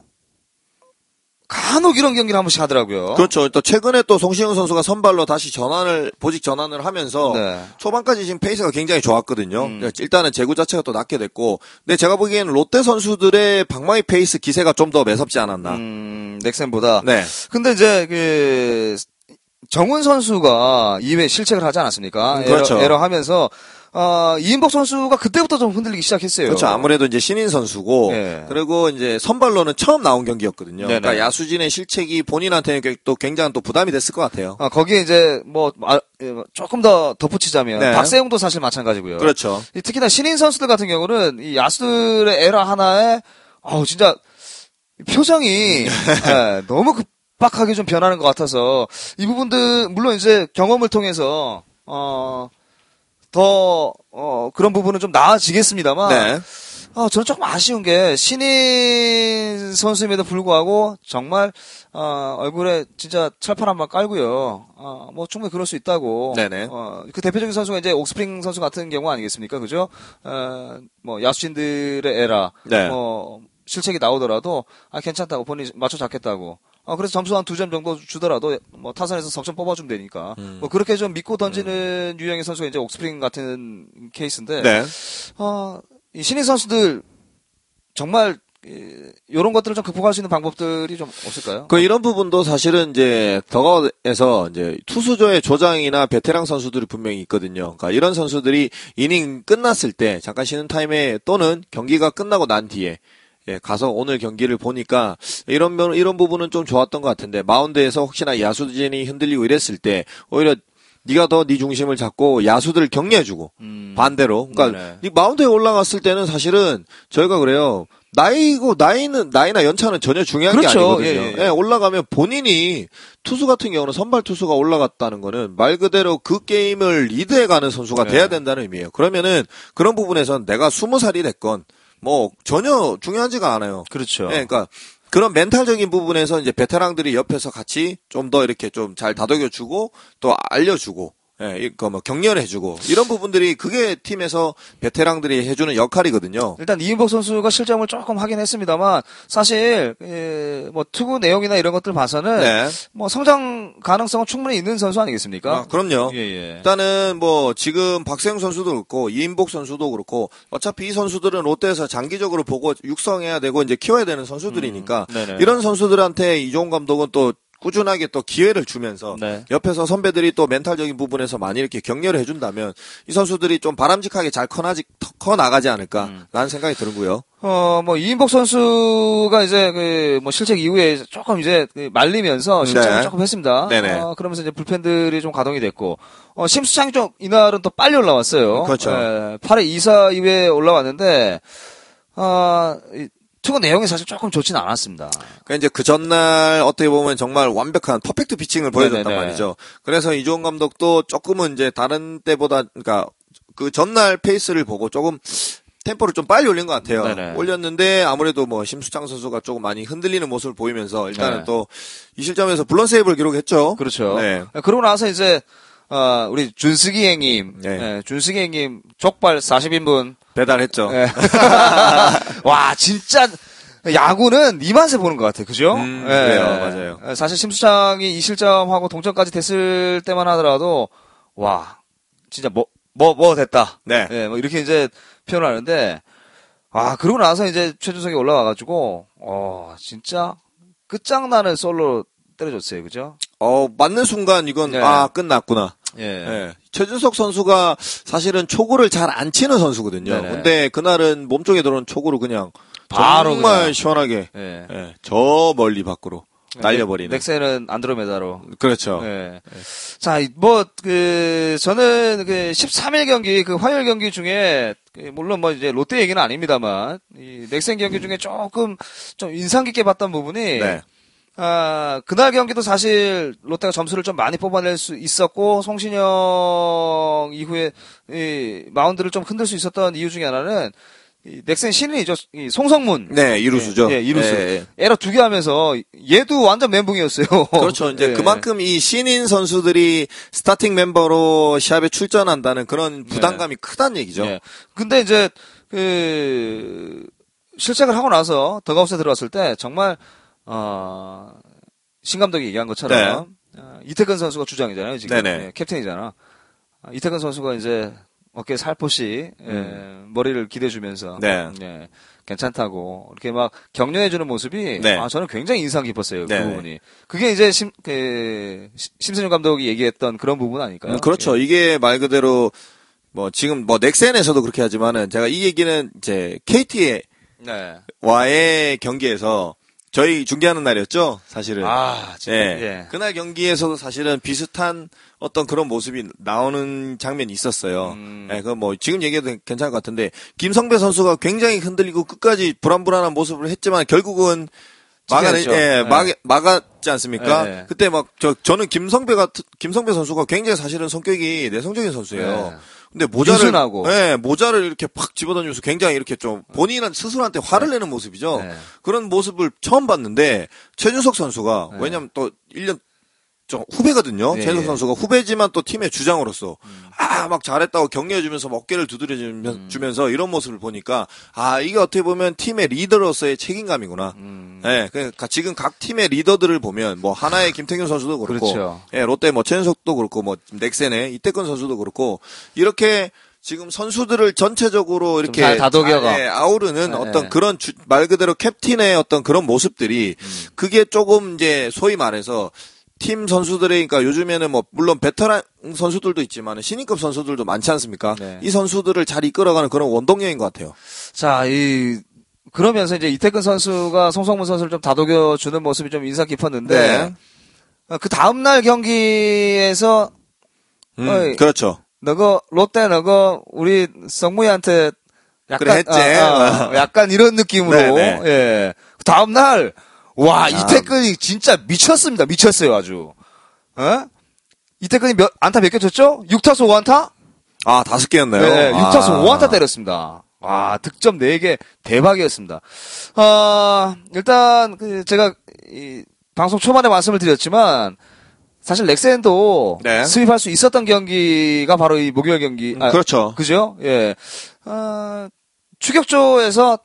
간혹 이런 경기를 한 번씩 하더라고요. 그렇죠. 또 최근에 또 송신영 선수가 선발로 다시 전환을 보직 전환을 하면서 네. 초반까지 지금 페이스가 굉장히 좋았거든요. 음. 일단은 제구 자체가 또 낮게 됐고, 근데 제가 보기에는 롯데 선수들의 방망이 페이스 기세가 좀 더 매섭지 않았나. 음, 넥센보다. 네, 근데 이제 그 정훈 선수가 2회 실책을 하지 않았습니까? 음, 그렇죠. 에러, 에러 하면서 어, 이인복 선수가 그때부터 좀 흔들리기 시작했어요. 그렇죠. 아무래도 이제 신인 선수고, 네. 그리고 이제 선발로는 처음 나온 경기였거든요. 네네. 그러니까 야수진의 실책이 본인한테는 또 굉장히 또 부담이 됐을 것 같아요. 아, 거기에 이제 뭐 아, 예, 뭐 조금 더 덧붙이자면 네. 박세웅도 사실 마찬가지고요. 그렇죠. 이 특히나 신인 선수들 같은 경우는 이 야수들의 에러 하나에 어우 진짜 표정이 [laughs] 예, 너무 급박하게 좀 변하는 것 같아서 이 부분들 물론 이제 경험을 통해서 어. 더, 어, 그런 부분은 좀 나아지겠습니다만, 네. 아, 저는 조금 아쉬운 게, 신인 선수임에도 불구하고, 정말, 어, 얼굴에 진짜 철판 한번 깔고요. 어, 뭐, 충분히 그럴 수 있다고. 네네. 어, 그 대표적인 선수가 이제 옥스프링 선수 같은 경우 아니겠습니까? 그죠? 어, 뭐, 야수진들의 에라. 네. 뭐, 실책이 나오더라도, 아, 괜찮다고, 본인이 맞춰 잡겠다고. 어, 그래서 점수 한 두 점 정도 주더라도, 뭐, 타선에서 석점 뽑아주면 되니까. 음. 뭐, 그렇게 좀 믿고 던지는 유형의 선수가 이제 옥스프링 같은 케이스인데, 네. 어, 이 신인 선수들, 정말, 이런 것들을 좀 극복할 수 있는 방법들이 좀 없을까요? 그 이런 부분도 사실은 이제 더가웃에서 이제 투수조의 조장이나 베테랑 선수들이 분명히 있거든요. 그러니까 이런 선수들이 이닝 끝났을 때 잠깐 쉬는 타임에 또는 경기가 끝나고 난 뒤에 예, 가서 오늘 경기를 보니까 이런 면 이런 부분은 좀 좋았던 것 같은데 마운드에서 혹시나 야수진이 흔들리고 이랬을 때 오히려 네가 더 네 중심을 잡고 야수들을 격려해주고 음. 반대로 그러니까 네네. 이 마운드에 올라갔을 때는 사실은 저희가 그래요. 나이고 나이는 나이나 연차는 전혀 중요한 게 그렇죠. 아니거든요. 예, 예. 예, 올라가면 본인이 투수 같은 경우는 선발 투수가 올라갔다는 거는 말 그대로 그 게임을 리드해가는 선수가 네. 돼야 된다는 의미예요. 그러면은 그런 부분에선 내가 스무 살이 됐건 뭐 전혀 중요하지가 않아요. 그렇죠. 예, 그러니까 그런 멘탈적인 부분에서 이제 베테랑들이 옆에서 같이 좀 더 이렇게 좀 잘 다독여주고 또 알려주고 예, 이거 뭐 격려해주고 이런 부분들이 그게 팀에서 베테랑들이 해주는 역할이거든요. 일단 이인복 선수가 실점을 조금 하긴 했습니다만 사실 예, 뭐 투구 내용이나 이런 것들 봐서는 네, 뭐 성장 가능성은 충분히 있는 선수 아니겠습니까? 아, 그럼요. 예, 예. 일단은 뭐 지금 박세영 선수도 그렇고 이인복 선수도 그렇고 어차피 이 선수들은 롯데에서 장기적으로 보고 육성해야 되고 이제 키워야 되는 선수들이니까 음, 네네. 이런 선수들한테 이종 감독은 또 꾸준하게 또 기회를 주면서 네. 옆에서 선배들이 또 멘탈적인 부분에서 많이 이렇게 격려를 해준다면 이 선수들이 좀 바람직하게 잘 커나지 커 나가지 않을까라는 생각이 들고요. 어, 뭐, 이인복 선수가 이제, 그, 뭐, 실책 이후에 조금 이제, 그 말리면서 실책을 네. 조금 했습니다. 네네. 어, 그러면서 이제 불펜들이 좀 가동이 됐고, 어, 심수창이 좀, 이날은 또 빨리 올라왔어요. 그렇죠. 예, 8회 2사 이후에 올라왔는데, 어, 이 투구 내용이 사실 조금 좋지는 않았습니다. 그러니까 이제 그 전날 어떻게 보면 정말 완벽한 퍼펙트 피칭을 보여줬단 네네네. 말이죠. 그래서 이종훈 감독도 조금은 이제 다른 때보다 그러니까 그 전날 페이스를 보고 조금 템포를 좀 빨리 올린 것 같아요. 네네. 올렸는데 아무래도 뭐 심수창 선수가 조금 많이 흔들리는 모습을 보이면서 일단은 네. 또이 실점에서 블런 세이브를 기록했죠. 그렇죠. 네. 그러고 나서 이제, 어, 우리 준승이 형님, 네. 예, 준승이 형님, 족발 40인분, 배달했죠. 예. [laughs] 와, 진짜, 야구는 이 맛에 보는 것 같아요. 그죠? 음, 예. 그래요. 맞아요. 예, 사실 심수창이 이 실점하고 동점까지 됐을 때만 하더라도, 와, 진짜 뭐, 뭐, 뭐 됐다. 네. 예, 뭐 이렇게 이제 표현을 하는데, 아, 그러고 나서 이제 최준석이 올라와가지고, 어, 진짜 끝장나는 솔로 때려줬어요. 그죠? 어, 맞는 순간 이건 네. 아, 끝났구나. 예. 예. 최준석 선수가 사실은 초구를 잘 안 치는 선수거든요. 네네. 근데 그날은 몸쪽에 들어온 초구를 그냥 바로 정말 그냥. 시원하게 예. 예, 저 멀리 밖으로 날려버리는. 넥센은 안드로메다로. 그렇죠. 예. 자, 뭐, 그, 저는 그 13일 경기, 그 화요일 경기 중에, 그 물론 뭐 이제 롯데 얘기는 아닙니다만, 이 넥센 경기 중에 조금 좀 인상 깊게 봤던 부분이, 네. 아, 그날 경기도 사실 롯데가 점수를 좀 많이 뽑아낼 수 있었고, 송신영 이후에 이 마운드를 좀 흔들 수 있었던 이유 중에 하나는, 이 넥센 신인이죠. 이 송성문. 네, 이루수죠. 예, 예, 이루수. 예, 에러 두 개 하면서 얘도 완전 멘붕이었어요. [laughs] 그렇죠. 이제 예. 그만큼 이 신인 선수들이 스타팅 멤버로 시합에 출전한다는 그런 부담감이 크다는 얘기죠. 예. 근데 이제 그 실책을 하고 나서 더가웃에 들어왔을 때 정말 어, 신 감독이 얘기한 것처럼 어, 이태근 선수가 주장이잖아요. 지금 네. 예, 캡틴이잖아. 아, 이태근 선수가 이제 어깨에 살포시 예, 머리를 기대주면서 네. 예, 괜찮다고 이렇게 막 격려해주는 모습이 네. 아, 저는 굉장히 인상 깊었어요. 그 네네. 부분이. 그게 이제 심, 그, 시- 심승준 감독이 얘기했던 그런 부분 아닐까요? 음, 그렇죠. 이게 말 그대로 뭐 지금 뭐 넥센에서도 그렇게 하지만은 제가 이 얘기는 이제 KT의 예. 네. 와의 경기에서 저희 중계하는 날이었죠, 사실은. 아, 진짜. 예. 예. 그날 경기에서도 사실은 비슷한 어떤 그런 모습이 나오는 장면이 있었어요. 음. 예, 그뭐 지금 얘기해도 괜찮을 것 같은데 김성배 선수가 굉장히 흔들리고 끝까지 불안불안한 모습을 했지만 결국은 지켜냈죠. 예, 예. 막, 막았지 않습니까? 예, 예. 그때 막, 저, 저는 김성배 같은, 김성배 선수가 굉장히 사실은 성격이 내성적인 선수예요. 예. 근데 모자를, 유순하고. 예, 모자를 이렇게 팍 집어던지면서 굉장히 이렇게 좀 본인은 스스로한테 화를 내는 모습이죠. 네. 그런 모습을 처음 봤는데 최준석 선수가 네. 왜냐면 또 1년 좀 후배거든요. 네, 최준석 예. 선수가 후배지만 또 팀의 주장으로서 아막 잘했다고 격려해주면서 뭐 어깨를 두드려주면서 음. 이런 모습을 보니까 아 이게 어떻게 보면 팀의 리더로서의 책임감이구나. 음. 예, 그러니까 지금 각 팀의 리더들을 보면 뭐 하나의 김태균 선수도 그렇고, 그렇죠. 예, 롯데 뭐 최준석도 그렇고, 뭐 넥센의 이태권 선수도 그렇고 이렇게 지금 선수들을 전체적으로 이렇게 잘 다독여가. 잘, 예, 아우르는 네, 어떤 네. 그런 주- 말 그대로 캡틴의 어떤 그런 모습들이 음. 그게 조금 이제 소위 말해서 팀 선수들의 그러니까 요즘에는 뭐 물론 베테랑 선수들도 있지만 신인급 선수들도 많지 않습니까? 네. 이 선수들을 잘 이끌어가는 그런 원동력인 것 같아요. 자, 이, 그러면서 이제 이태근 선수가 송성문 선수를 좀 다독여 주는 모습이 좀 인상 깊었는데, 네. 어, 그 다음 날 경기에서, 음, 어이. 그렇죠. 너거, 롯데 너거, 우리 성무이한테 약간, 그래, 했지. 아, 아, 약간 이런 느낌으로, [laughs] 네, 네. 예. 그 다음 날, 와, 참. 이태근이 진짜 미쳤습니다. 미쳤어요, 아주. 어? 이태근이 몇, 안타 몇 개 쳤죠? 6타수 5안타? 아 다섯 개였나요? 네, 아. 6타수 5안타 때렸습니다. 와, 득점 4개 대박이었습니다. 어, 일단 그 제가 이 방송 초반에 말씀을 드렸지만 사실 렉센도 네. 수입할 수 있었던 경기가 바로 이 목요일 경기. 음, 그렇죠. 그죠? 예. 어, 추격조에서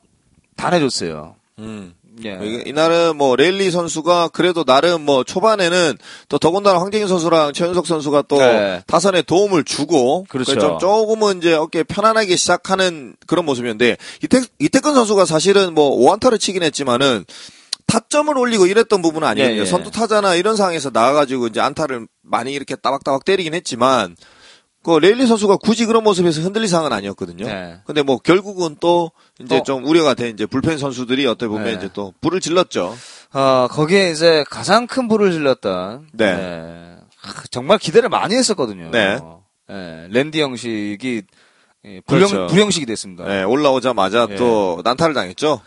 다 내줬어요. 음. 예. 이- 이날은 뭐 레일리 선수가 그래도 나름 뭐 초반에는 또 더군다나 황재균 선수랑 최윤석 선수가 또 네. 타선에 도움을 주고 그렇죠. 좀 조금은 이제 어깨 편안하게 시작하는 그런 모습이었는데 이태 이태근 선수가 사실은 뭐 5안타를 치긴 했지만은 타점을 올리고 이랬던 부분은 아니거든요. 예, 예. 선두 타자나 이런 상황에서 나와가지고 이제 안타를 많이 이렇게 따박따박 때리긴 했지만 그 레일리 선수가 굳이 그런 모습에서 흔들릴 상황은 아니었거든요. 네. 근데 뭐 결국은 또 이제 또- 좀 우려가 된 이제 불펜 선수들이 어떻게 보면 네. 이제 또 불을 질렀죠. 어, 거기에 이제 가장 큰 불을 질렀던. 네. 예. 하, 정말 기대를 많이 했었거든요. 네. 예, 랜디 형식이 예, 불형, 그렇죠. 불형식이 됐습니다. 네, 올라오자마자 예. 또 난타를 당했죠.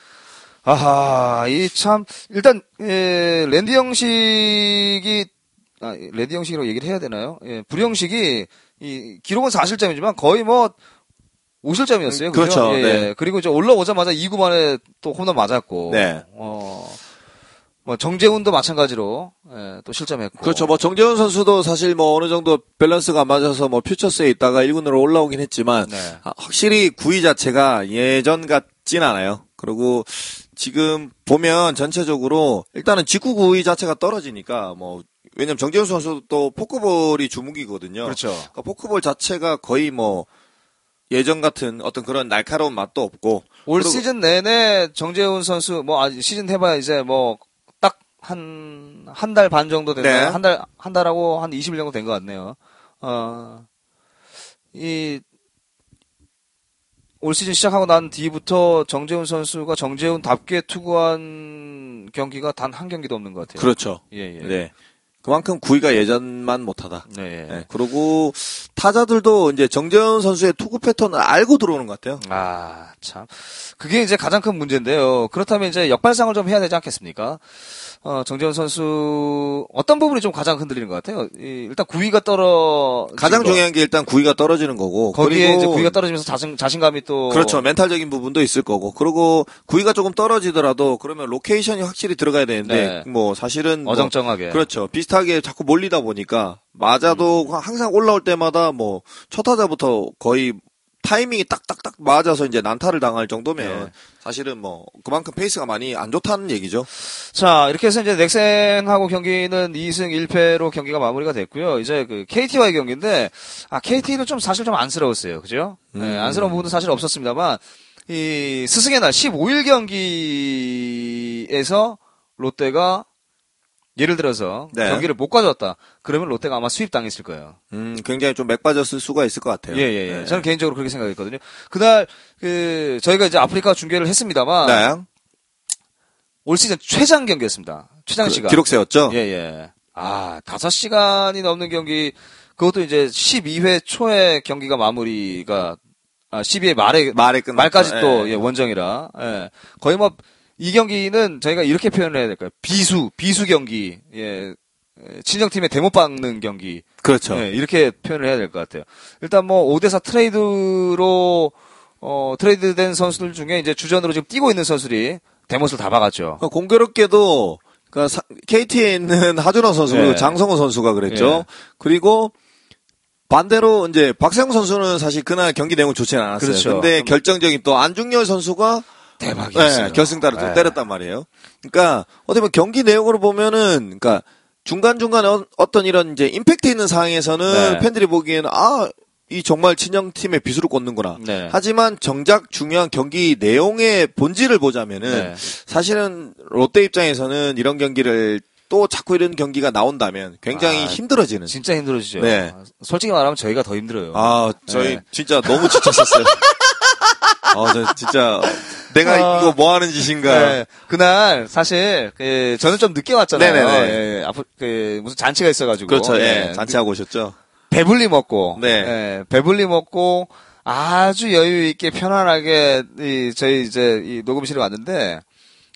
아하, 이 참, 일단, 예, 랜디 형식이, 아, 랜디 형식이라고 얘기를 해야 되나요? 예, 불 형식이, 이, 기록은 4실점이지만 거의 뭐, 5실점이었어요. 그렇죠. 예, 네. 예. 그리고 이제 올라오자마자 2구 만에 또 홈런 맞았고. 네. 어, 뭐, 정재훈도 마찬가지로, 예, 또 실점했고. 그렇죠. 뭐 정재훈 선수도 사실 뭐 어느 정도 밸런스가 안 맞아서 뭐 퓨처스에 있다가 1군으로 올라오긴 했지만 네. 아, 확실히 구위 자체가 예전 같진 않아요. 그리고 지금 보면 전체적으로 일단은 직구 구위 자체가 떨어지니까 뭐 왜냐면 정재훈 선수도 또 포크볼이 주무기거든요. 그렇죠. 그러니까 포크볼 자체가 거의 뭐 예전 같은 어떤 그런 날카로운 맛도 없고 올 시즌 내내 정재훈 선수 뭐 아직 시즌 해봐야 이제 뭐 딱 한 한 달 반 정도 됐나요? 네. 한달 한 달하고 한 20일 정도 된 것 같네요. 어. 이 올 시즌 시작하고 난 뒤부터 정재훈 선수가 정재훈답게 투구한 경기가 단 한 경기도 없는 것 같아요. 그렇죠. 예, 예. 네. 그만큼 구위가 예전만 못하다. 네. 네. 그리고 타자들도 이제 정재훈 선수의 투구 패턴을 알고 들어오는 것 같아요. 아, 참. 그게 이제 가장 큰 문제인데요. 그렇다면 이제 역발상을 좀 해야 되지 않겠습니까? 어, 정재훈 선수, 어떤 부분이 좀 가장 흔들리는 것 같아요? 이, 일단 구위가 떨어. 가장 중요한 게 일단 구위가 떨어지는 거고. 거기에 이제 구위가 떨어지면서 자신, 자신감이 또. 그렇죠. 멘탈적인 부분도 있을 거고. 그리고 구위가 조금 떨어지더라도 그러면 로케이션이 확실히 들어가야 되는데 네. 뭐 사실은 뭐 어정쩡하게. 그렇죠. 비슷하게 자꾸 몰리다 보니까 맞아도 음. 항상 올라올 때마다 뭐 첫 타자부터 거의 타이밍이 딱딱딱 맞아서 이제 난타를 당할 정도면 네. 사실은 뭐 그만큼 페이스가 많이 안 좋다는 얘기죠. 자, 이렇게 해서 이제 넥센하고 경기는 2승 1패로 경기가 마무리가 됐고요. 이제 그 KT와의 경기인데, 아, KT는 좀 사실 좀 안쓰러웠어요. 그죠? 네, 음. 안쓰러운 부분은 사실 없었습니다만, 이 스승의 날 15일 경기에서 롯데가 예를 들어서 네. 경기를 못 가져왔다. 그러면 롯데가 아마 수입 당했을 거예요. 음, 굉장히 좀 맥 빠졌을 수가 있을 것 같아요. 예, 예, 예. 네. 저는 개인적으로 그렇게 생각했거든요. 그날, 그, 저희가 이제 아프리카 중계를 했습니다만, 네. 올 시즌 최장 경기였습니다. 최장 그 시간. 기록 세웠죠? 예, 예. 아, 5시간이 넘는 경기, 그것도 이제 12회 초에 경기가 마무리가, 아, 12회 말에, 말에 끝났죠. 말까지 또, 예. 예, 원정이라, 예. 거의 뭐, 이 경기는 저희가 이렇게 표현을 해야 될까요? 비수, 비수 경기, 예. 예, 친정팀에 대못 박는 경기. 그렇죠. 예, 이렇게 표현을 해야 될 것 같아요. 일단 뭐, 5대4 트레이드로, 어, 트레이드 된 선수들 중에 이제 주전으로 지금 뛰고 있는 선수들이 대못을 다 박았죠. 그 공교롭게도 그 KT에 있는 [laughs] 하준호 선수 그리고 예. 장성호 선수가 그랬죠. 예. 그리고 반대로 이제 박세웅 선수는 사실 그날 경기 내용 좋지는 않았어요. 그렇죠. 근데 결정적인 또 안중열 선수가 대박이었어요. 네, 결승타를 또 네. 때렸단 말이에요. 그러니까 어떻게 보면 경기 내용으로 보면은 그러니까 중간 중간에 어- 어떤 이런 이제 임팩트 있는 상황에서는 네. 팬들이 보기에는 아 이 정말 친형 팀의 비수를 꽂는구나. 네. 하지만 정작 중요한 경기 내용의 본질을 보자면은 네. 사실은 롯데 입장에서는 이런 경기를 또 자꾸 이런 경기가 나온다면 굉장히 아, 힘들어지는. 진짜 힘들어지죠. 네. 솔직히 말하면 저희가 더 힘들어요. 아, 저희 네. 진짜 너무 지쳤었어요. [laughs] 아, 저 진짜 내가 아, 이거 뭐 하는 짓인가. 네. 그날 사실 그 저는 좀 늦게 왔잖아요. 네네네. 예, 앞으로 그 무슨 잔치가 있어가지고. 그렇죠. 예. 예. 잔치하고 오셨죠. 배불리 먹고. 네. 예, 배불리 먹고 아주 여유 있게 편안하게 이 저희 이제 이 녹음실에 왔는데.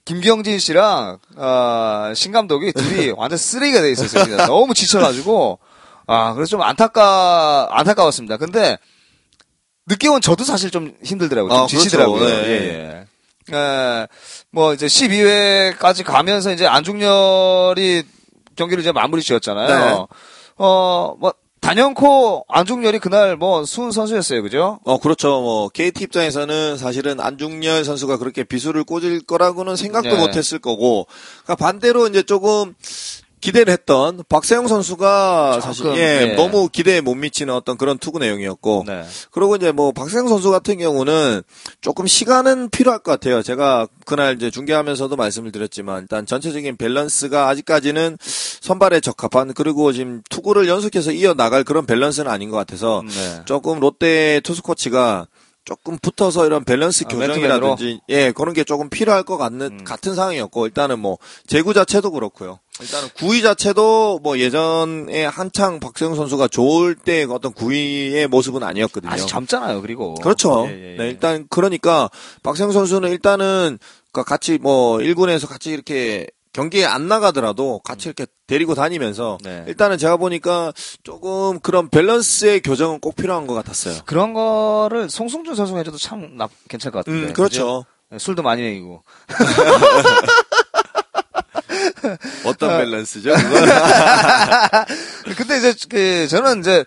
김경진 씨랑 어, 신 감독이 둘이 [laughs] 완전 쓰레기가 돼 있었어요. 너무 지쳐가지고 아 그래서 좀 안타까 안타까웠습니다. 근데 늦게 온 저도 사실 좀 힘들더라고요. 좀 아, 지치더라고요. 그렇죠. 네. 예, 예. 에, 뭐 이제 12회까지 가면서 이제 안중열이 경기를 이제 마무리 지었잖아요. 네. 어, 뭐 단연코 안중열이 그날 뭐 수훈 선수였어요. 그죠? 어, 그렇죠. 뭐, KT 입장에서는 사실은 안중열 선수가 그렇게 비수를 꽂을 거라고는 생각도 네. 못 했을 거고, 그러니까 반대로 이제 조금 기대를 했던 박세영 선수가 사실, 예, 네. 너무 기대에 못 미치는 어떤 그런 투구 내용이었고, 네. 그리고 이제 뭐 박세웅 선수 같은 경우는 조금 시간은 필요할 것 같아요. 제가 그날 이제 중계하면서도 말씀을 드렸지만 일단 전체적인 밸런스가 아직까지는 선발에 적합한 그리고 지금 투구를 연속해서 이어 나갈 그런 밸런스는 아닌 것 같아서 네. 조금 롯데 투수 코치가 조금 붙어서 이런 밸런스 아, 교정이라든지 예 그런 게 조금 필요할 것 같는 음. 같은 상황이었고 일단은 뭐 제구 자체도 그렇고요. 일단은 구위 자체도 뭐 예전에 한창 박세웅 선수가 좋을 때 어떤 구위의 모습은 아니었거든요. 아직 젊잖아요. 그리고 그렇죠. 예, 예, 예. 네, 일단 그러니까 박세영 선수는 일단은 그러니까 같이 뭐 1군에서 같이 이렇게 경기에 안 나가더라도 같이 이렇게 데리고 다니면서 네. 일단은 제가 보니까 조금 그런 밸런스의 교정은 꼭 필요한 것 같았어요. 그런 거를 송승준 선수가 해줘도 참 나, 괜찮을 것 같은데. 음, 그렇죠. 그죠? 술도 많이 먹이고. [laughs] 어떤 아. 밸런스죠? [laughs] 근데 이제 그 저는 이제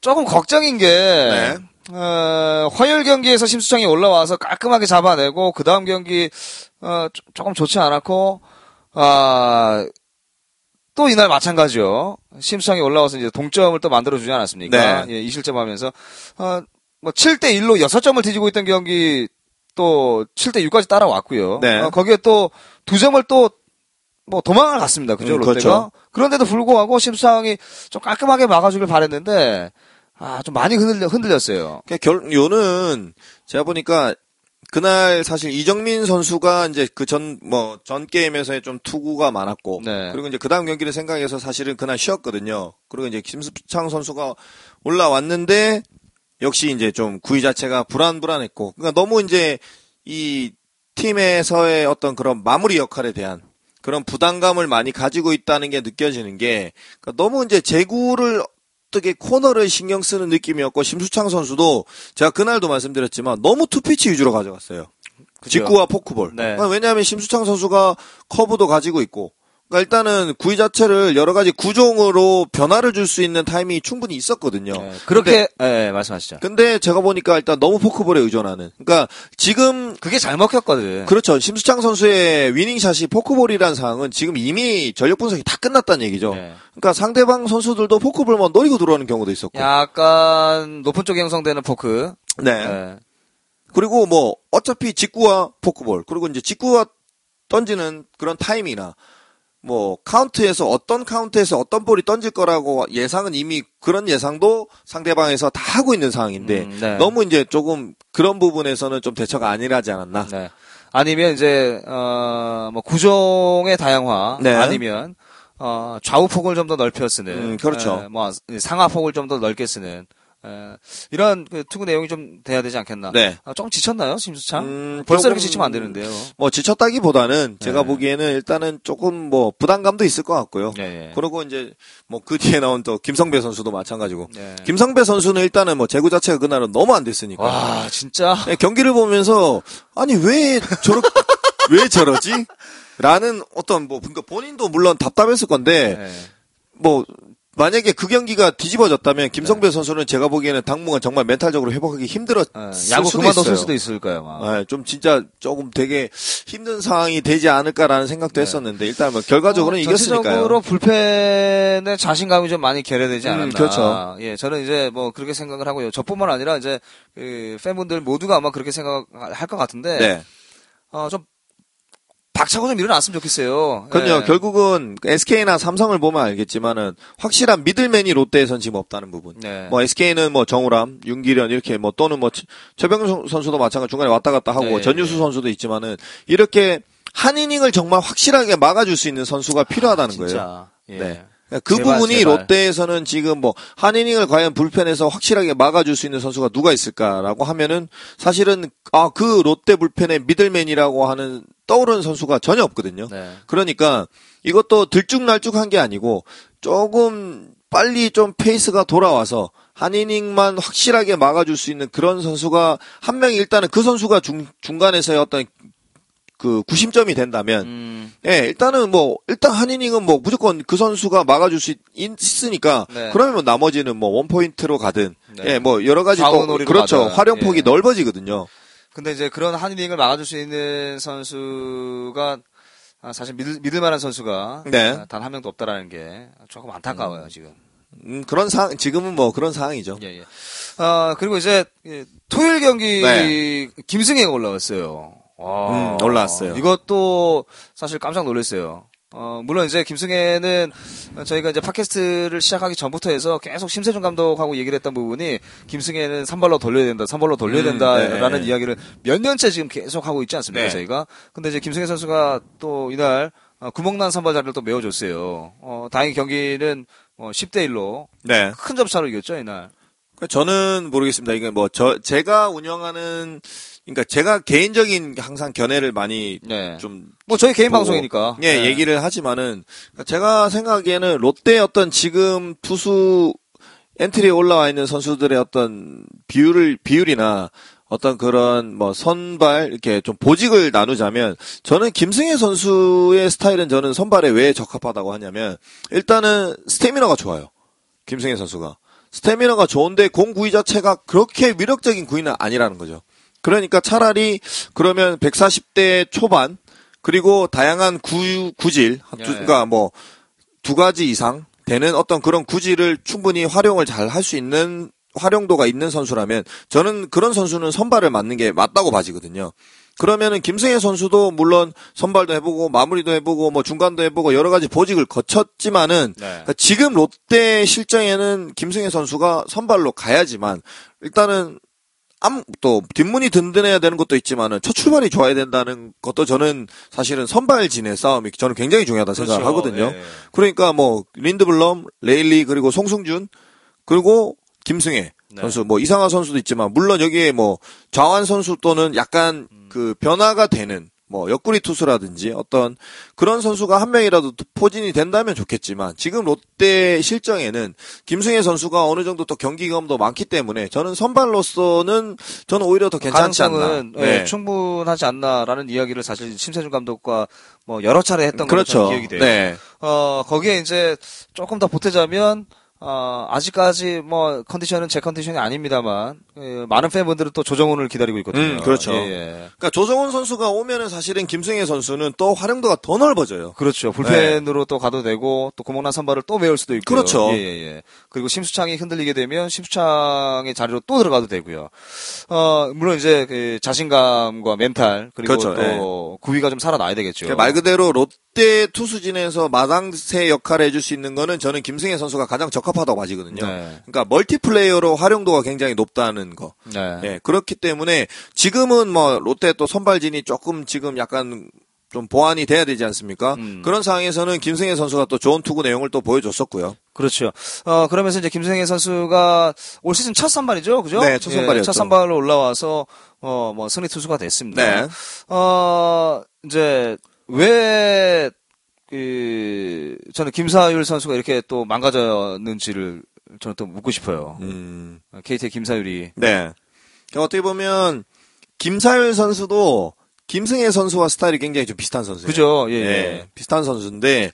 조금 걱정인 게 네. 어, 화요일 경기에서 심수창이 올라와서 깔끔하게 잡아내고 그 다음 경기 어, 조- 조금 좋지 않았고 아. 또 이날 마찬가지요. 심수창이 올라와서 이제 동점을 또 만들어주지 않았습니까? 네. 예, 2실점 하면서, 어, 뭐, 7대 1로 6점을 뒤지고 있던 경기, 또, 7대 6까지 따라왔고요. 네. 어, 거기에 또, 두 점을 또, 뭐, 도망을 갔습니다. 그죠, 음, 롯데가? 그렇죠. 그런데도 불구하고 심수창이 좀 깔끔하게 막아주길 바랬는데, 아, 좀 많이 흔들려, 흔들렸어요. 그러니까 결, 요는 제가 보니까 그날 사실 이정민 선수가 이제 그 전, 뭐, 전 게임에서의 좀 투구가 많았고. 네. 그리고 이제 그 다음 경기를 생각해서 사실은 그날 쉬었거든요. 그리고 이제 김수창 선수가 올라왔는데 역시 이제 좀 구위 자체가 불안불안했고. 그러니까 너무 이제 이 팀에서의 어떤 그런 마무리 역할에 대한 그런 부담감을 많이 가지고 있다는 게 느껴지는 게 그러니까 너무 이제 제구를 어떻게 코너를 신경 쓰는 느낌이었고 심수창 선수도 제가 그날도 말씀드렸지만 너무 투피치 위주로 가져갔어요. 그죠? 직구와 포크볼. 네. 왜냐하면 심수창 선수가 커브도 가지고 있고 그러니까 일단은 구위 자체를 여러 가지 구종으로 변화를 줄 수 있는 타이밍이 충분히 있었거든요. 네, 그렇게, 예, 말씀하시죠. 근데 제가 보니까 일단 너무 포크볼에 의존하는. 그러니까 지금 그게 잘 먹혔거든. 그렇죠. 심수창 선수의 winning shot이 포크볼이라는 상황은 지금 이미 전력 분석이 다 끝났다는 얘기죠. 네. 그러니까 상대방 선수들도 포크볼만 노리고 들어오는 경우도 있었고. 약간 높은 쪽에 형성되는 포크. 네. 예. 그리고 뭐 어차피 직구와 포크볼 그리고 이제 직구와 던지는 그런 타임이나 뭐 카운트에서 어떤 카운트에서 어떤 볼이 던질 거라고 예상은 이미 그런 예상도 상대방에서 다 하고 있는 상황인데 음, 네. 너무 이제 조금 그런 부분에서는 좀 대처가 안이하지 않았나. 네. 아니면 이제 어뭐 구종의 다양화 네. 아니면 어 좌우 폭을 좀 더 넓혀 쓰는 음, 그렇죠. 에, 뭐 상하 폭을 좀 더 넓게 쓰는 에, 이런 그 투구 내용이 좀 돼야 되지 않겠나? 네. 아, 좀 지쳤나요, 심수창? 음, 벌써 이렇게 지치면 안 되는데요. 뭐 지쳤다기보다는 제가 네. 보기에는 일단은 조금 뭐 부담감도 있을 것 같고요. 예, 예. 그리고 이제 뭐 그 뒤에 나온 또 김성배 선수도 마찬가지고. 예. 김성배 선수는 일단은 뭐 제구 자체가 그날은 너무 안 됐으니까. 와, 진짜. 네, 경기를 보면서 아니 왜 저러 [laughs] 왜 저러지? 라는 어떤 뭐 그러니까 본인도 물론 답답했을 건데 예. 뭐 만약에 그 경기가 뒤집어졌다면 네. 김성배 선수는 제가 보기에는 당분간 정말 멘탈적으로 회복하기 힘들었을 어, 수도 야구 그만뒀을 있어요. 수도 있을 거예요, 막. 네, 좀 진짜 조금 되게 힘든 상황이 되지 않을까라는 생각도 네. 했었는데 일단 뭐 결과적으로는 어, 이겼으니까요. 전체적으로 불펜에 자신감이 좀 많이 결여되지 음, 않았나. 그렇죠. 예, 저는 이제 뭐 그렇게 생각을 하고요. 저뿐만 아니라 이제 그 팬분들 모두가 아마 그렇게 생각할 것 같은데, 네. 어, 좀 박차고 좀 일어났으면 좋겠어요. 그럼요. 예. 결국은 SK나 삼성을 보면 알겠지만은 확실한 미들맨이 롯데에선 지금 없다는 부분. 네. 뭐 SK는 뭐 정우람, 윤기련 이렇게 뭐 또는 뭐 최- 최병준 선수도 마찬가지 중간에 왔다 갔다 하고 네, 전유수 네. 선수도 있지만은 이렇게 한 이닝을 정말 확실하게 막아줄 수 있는 선수가 필요하다는 거예요. 진짜. 예. 네. 그 제발, 부분이 제발. 롯데에서는 지금 뭐 한 이닝을 과연 불펜에서 확실하게 막아줄 수 있는 선수가 누가 있을까라고 하면은 사실은 아 그 롯데 불펜의 middle man이라고 하는 떠오르는 선수가 전혀 없거든요. 네. 그러니까 이것도 들쭉날쭉한 게 아니고 조금 빨리 좀 페이스가 돌아와서 한 이닝만 확실하게 막아줄 수 있는 그런 선수가 한 명이 일단은 그 선수가 중, 중간에서의 어떤 그 구심점이 된다면 음, 예, 일단은 뭐, 일단 한 이닝은 뭐, 무조건 그 선수가 막아줄 수 있, 있으니까, 네. 그러면 뭐 나머지는 뭐, one point로 가든, 네. 예, 뭐, 여러 가지 또, 그렇죠. 가든, 활용폭이 예. 넓어지거든요. 근데 이제 그런 한 이닝을 막아줄 수 있는 선수가 아, 사실 믿을, 믿을 만한 선수가 네. 단 한 명도 없다라는 게 조금 안타까워요, 지금. 음, 그런 상, 지금은 뭐, 그런 상황이죠. 예, 예. 아, 그리고 이제, 예, 토요일 경기, 네. 김승혜가 올라왔어요. 와, 음, 올라왔어요. 이것도 사실 깜짝 놀랐어요. 어, 물론 이제 김승혜는 저희가 이제 팟캐스트를 시작하기 전부터 해서 계속 심세준 감독하고 얘기를 했던 부분이 김승혜는 선발로 돌려야 된다, 선발로 돌려야 음, 된다라는 네. 이야기를 몇 년째 지금 계속 하고 있지 않습니까, 네. 저희가? 근데 이제 김승혜 선수가 또 이날 어, 구멍난 선발 자리를 또 메워줬어요. 어, 다행히 경기는 어, 10대 1로 네. 큰 점차로 이겼죠, 이날. 저는 모르겠습니다. 이게 뭐, 저, 제가 운영하는, 그러니까 제가 개인적인 항상 견해를 많이 네. 좀뭐 저희 개인 보고, 방송이니까. 예, 네. 얘기를 하지만은 제가 생각하기에는 롯데 어떤 지금 투수 엔트리에 올라와 있는 선수들의 어떤 비율을 비율이나 어떤 그런 뭐 선발 이렇게 좀 보직을 나누자면 저는 김승혜 선수의 스타일은 저는 선발에 왜 적합하다고 하냐면 일단은 스태미너가 좋아요. 김승혜 선수가 스태미너가 좋은데 공 구위 자체가 그렇게 위력적인 구위는 아니라는 거죠. 그러니까 차라리 그러면 140대 초반 그리고 다양한 구, 구질, 두- 예. 그러니까 뭐 두 가지 이상 되는 어떤 그런 구질을 충분히 활용을 잘 할 수 있는 활용도가 있는 선수라면 저는 그런 선수는 선발을 맞는 게 맞다고 봐지거든요. 그러면은 김승혜 선수도 물론 선발도 해보고 마무리도 해보고 뭐 중간도 해보고 여러 가지 보직을 거쳤지만은 네. 그러니까 지금 롯데 실정에는 김승혜 선수가 선발로 가야지만 일단은 암, 또 뒷문이 든든해야 되는 것도 있지만은 첫 출발이 좋아야 된다는 것도 저는 사실은 선발진의 싸움이 저는 굉장히 중요하다 생각을 그렇죠. 하거든요. 예. 그러니까 뭐 린드블럼, 레일리 그리고 송승준 그리고 김승혜 네. 선수 뭐 이상한 선수도 있지만 물론 여기에 뭐 좌완 선수 또는 약간 음. 그 변화가 되는 뭐 옆구리 투수라든지 어떤 그런 선수가 한 명이라도 포진이 된다면 좋겠지만 지금 롯데 실정에는 김승혜 선수가 어느 정도 또 경기감도 많기 때문에 저는 선발로서는 저는 오히려 더 괜찮지 않나. 예, 네. 충분하지 않나라는 이야기를 사실 심세준 감독과 뭐 여러 차례 했던 그렇죠. 기억이 돼요. 네. 어, 거기에 이제 조금 더 보태자면, 어, 아직까지 뭐 컨디션은 제 컨디션이 아닙니다만, 예, 많은 팬분들은 또 조정훈을 기다리고 있거든요. 음, 그렇죠. 예, 예. 그러니까 조성훈 선수가 오면은 사실은 김승혜 선수는 또 활용도가 더 넓어져요. 그렇죠. 불펜으로 또 가도 되고, 또 구멍난 선발을 또 메울 수도 있고요. 그렇죠. 예, 예, 예. 그리고 심수창이 흔들리게 되면 심수창의 자리로 또 들어가도 되고요. 어, 물론 이제 그 자신감과 멘탈, 그리고 그렇죠. 또 구위가 좀 살아나야 되겠죠. 그러니까 말 그대로 롯데 투수진에서 마당쇠 역할을 해줄 수 있는 거는 저는 김승회 선수가 가장 적합 하다고 봐지거든요. 네. 그러니까 멀티플레이어로 활용도가 굉장히 높다는 거. 네. 예, 그렇기 때문에 지금은 뭐 롯데 또 선발진이 조금 지금 약간 좀 보완이 돼야 되지 않습니까? 음. 그런 상황에서는 김승회 선수가 또 좋은 투구 내용을 또 보여줬었고요. 그렇죠. 어, 그러면서 이제 김승혜 선수가 올 시즌 첫 선발이죠? 그죠? 네, 첫 선발이었죠. 예, 첫 선발로 올라와서, 어, 뭐, 승리 투수가 됐습니다. 네. 어, 이제, 왜, 그, 저는 김사율 선수가 이렇게 또 망가졌는지를 저는 또 묻고 싶어요. 음. KT의 김사율이. 네. 어떻게 보면 김사율 선수도 김승혜 선수와 스타일이 굉장히 좀 비슷한 선수예요. 그죠? 예, 예, 예. 비슷한 선수인데,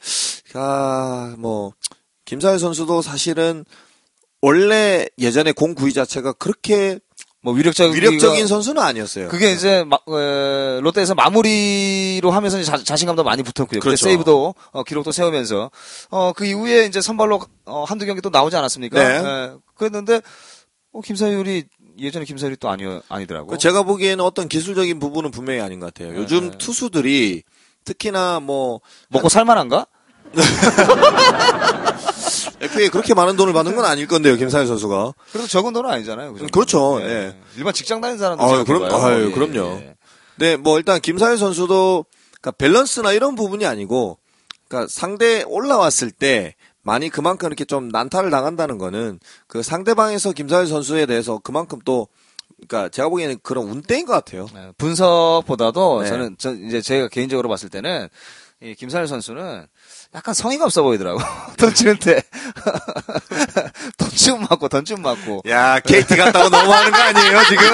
아, 뭐, 김사율 선수도 사실은 원래 예전에 공 구위 자체가 그렇게 뭐, 위력적, 위력적인 선수는 아니었어요. 그게 이제 마- 어, 롯데에서 마무리로 하면서 자, 신감도 많이 붙었고요. 그렇죠. 세이브도 어, 기록도 세우면서 어, 그 이후에 이제 선발로 어, 한두 경기 또 나오지 않았습니까? 네. 예, 그랬는데 어, 김사율이 예전에 김사율이 또 아니 아니더라고. 그 제가 보기에는 어떤 기술적인 부분은 분명히 아닌 것 같아요. 요즘 네. 투수들이 특히나 뭐 먹고 살만한가? [laughs] FA에 그렇게 많은 돈을 받는 건 아닐 건데요, 김사율 선수가. 그래도 적은 돈은 아니잖아요. 그. 그렇죠, 예. 예. 일반 직장 다니는 사람도 아유, 생각해봐요. 그럼- 아유, 예, 그럼요. 예. 네, 뭐 일단 김사율 선수도 그러니까 밸런스나 이런 부분이 아니고, 그러니까 상대 올라왔을 때 많이 그만큼 이렇게 좀 난타를 당한다는 거는 그 상대방에서 김사율 선수에 대해서 그만큼 또 그러니까 제가 보기에는 그런 운때인 것 같아요. 네, 분석보다도 네. 저는 저 이제 제가 개인적으로 봤을 때는 이 김사일 선수는 약간 성의가 없어 보이더라고 [laughs] 던지는 때 [laughs] 던지면 맞고 던지면 맞고 야, KT 갔다고 너무 하는 거 아니에요, 지금?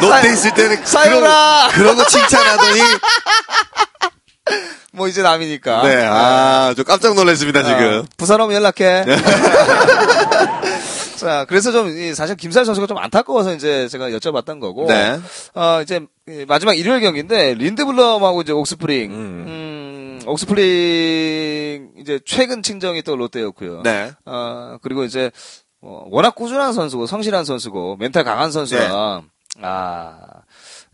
롯데 있을 때는 사요라! 그러고, 그러고 칭찬하더니 [laughs] 뭐 이제 남이니까 네, 아, 저 깜짝 놀랐습니다, 지금. 어, 부산 오면 연락해 자 그래서 좀 이, 사실 김사일 선수가 좀 안타까워서 이제 제가 여쭤봤던 거고 네. 어, 이제 이 마지막 일요일 경기인데 린드블럼하고 이제 옥스프링, 음. 음, 옥스프링 이제 최근 친정이 또 롯데였고요. 네. 어, 그리고 이제 어, 워낙 꾸준한 선수고 성실한 선수고 멘탈 강한 선수가 네. 아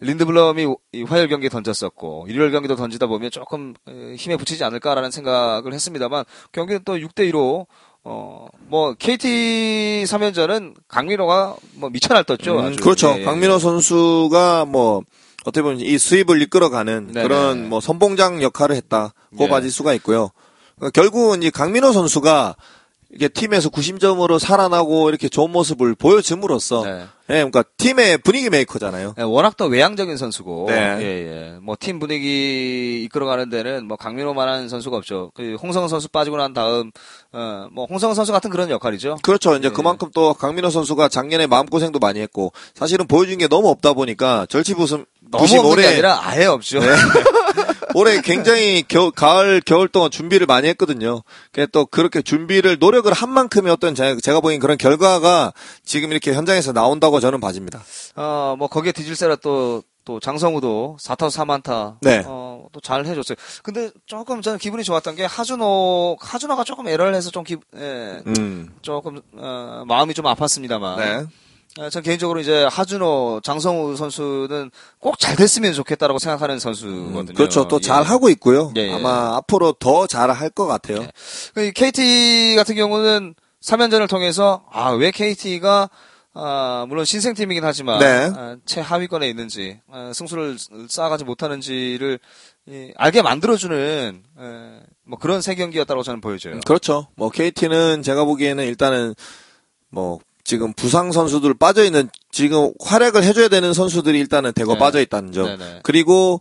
린드블럼이 이 화요일 경기 에 던졌었고 일요일 경기도 던지다 보면 조금 에, 힘에 붙이지 않을까라는 생각을 했습니다만 경기는 또 6대 2로 어, 뭐, KT 3연전은 강민호가 뭐 미쳐 날떴죠. 음. 그렇죠. 예, 예. 강민호 선수가 뭐 어떻게 보면 이 수입을 이끌어가는 네네. 그런 뭐 선봉장 역할을 했다고 예. 봐질 수가 있고요. 그러니까 결국은 이 강민호 선수가 이게 팀에서 구심점으로 살아나고 이렇게 좋은 모습을 보여줌으로써 네. 예, 그러니까 팀의 분위기 메이커잖아요. 예, 워낙 또 외향적인 선수고, 네. 예, 예. 뭐, 팀 분위기 이끌어가는 데는 뭐, 강민호만한 선수가 없죠. 그, 홍성 선수 빠지고 난 다음, 어, 뭐, 홍성 선수 같은 그런 역할이죠. 그렇죠. 이제 예. 그만큼 또 강민호 선수가 작년에 마음 고생도 많이 했고 사실은 보여준 게 너무 없다 보니까 절치부심 너무 부심 올해 아니라 아예 없죠. [laughs] 올해 굉장히 겨, 가을 겨울 동안 준비를 많이 했거든요. 그또 그렇게 준비를 노력을 한 만큼의 어떤 제- 제가 보기엔 그런 결과가 지금 이렇게 현장에서 나온다고 저는 봐집니다. 어, 뭐, 거기에 뒤질세라 또, 또, 장성우도 4타수 4만타. 네. 어, 또 잘 해줬어요. 근데 조금 저는 기분이 좋았던 게, 하준호, 하준호가 조금 에러를 해서 좀 기, 예, 음. 조금, 어, 마음이 좀 아팠습니다만. 네. 아, 전 개인적으로 이제 하준호, 장성우 선수는 꼭 잘 됐으면 좋겠다라고 생각하는 선수거든요. 그렇죠. 또 예. 잘 하고 있고요. 예, 예. 아마 앞으로 더 잘 할 것 같아요. 그 KT 같은 경우는 3연전을 통해서 아 왜 KT가 아 물론 신생팀이긴 하지만 네. 아, 최 하위권에 있는지 아, 승수를 쌓아가지 못하는지를 이, 알게 만들어주는 에, 뭐 그런 세 경기였다고 저는 보여져요. 그렇죠. 뭐 KT는 제가 보기에는 일단은 뭐 지금 부상 선수들 빠져 있는 지금 활약을 해줘야 되는 선수들이 일단은 대거 네. 빠져 있다는 점. 네네. 그리고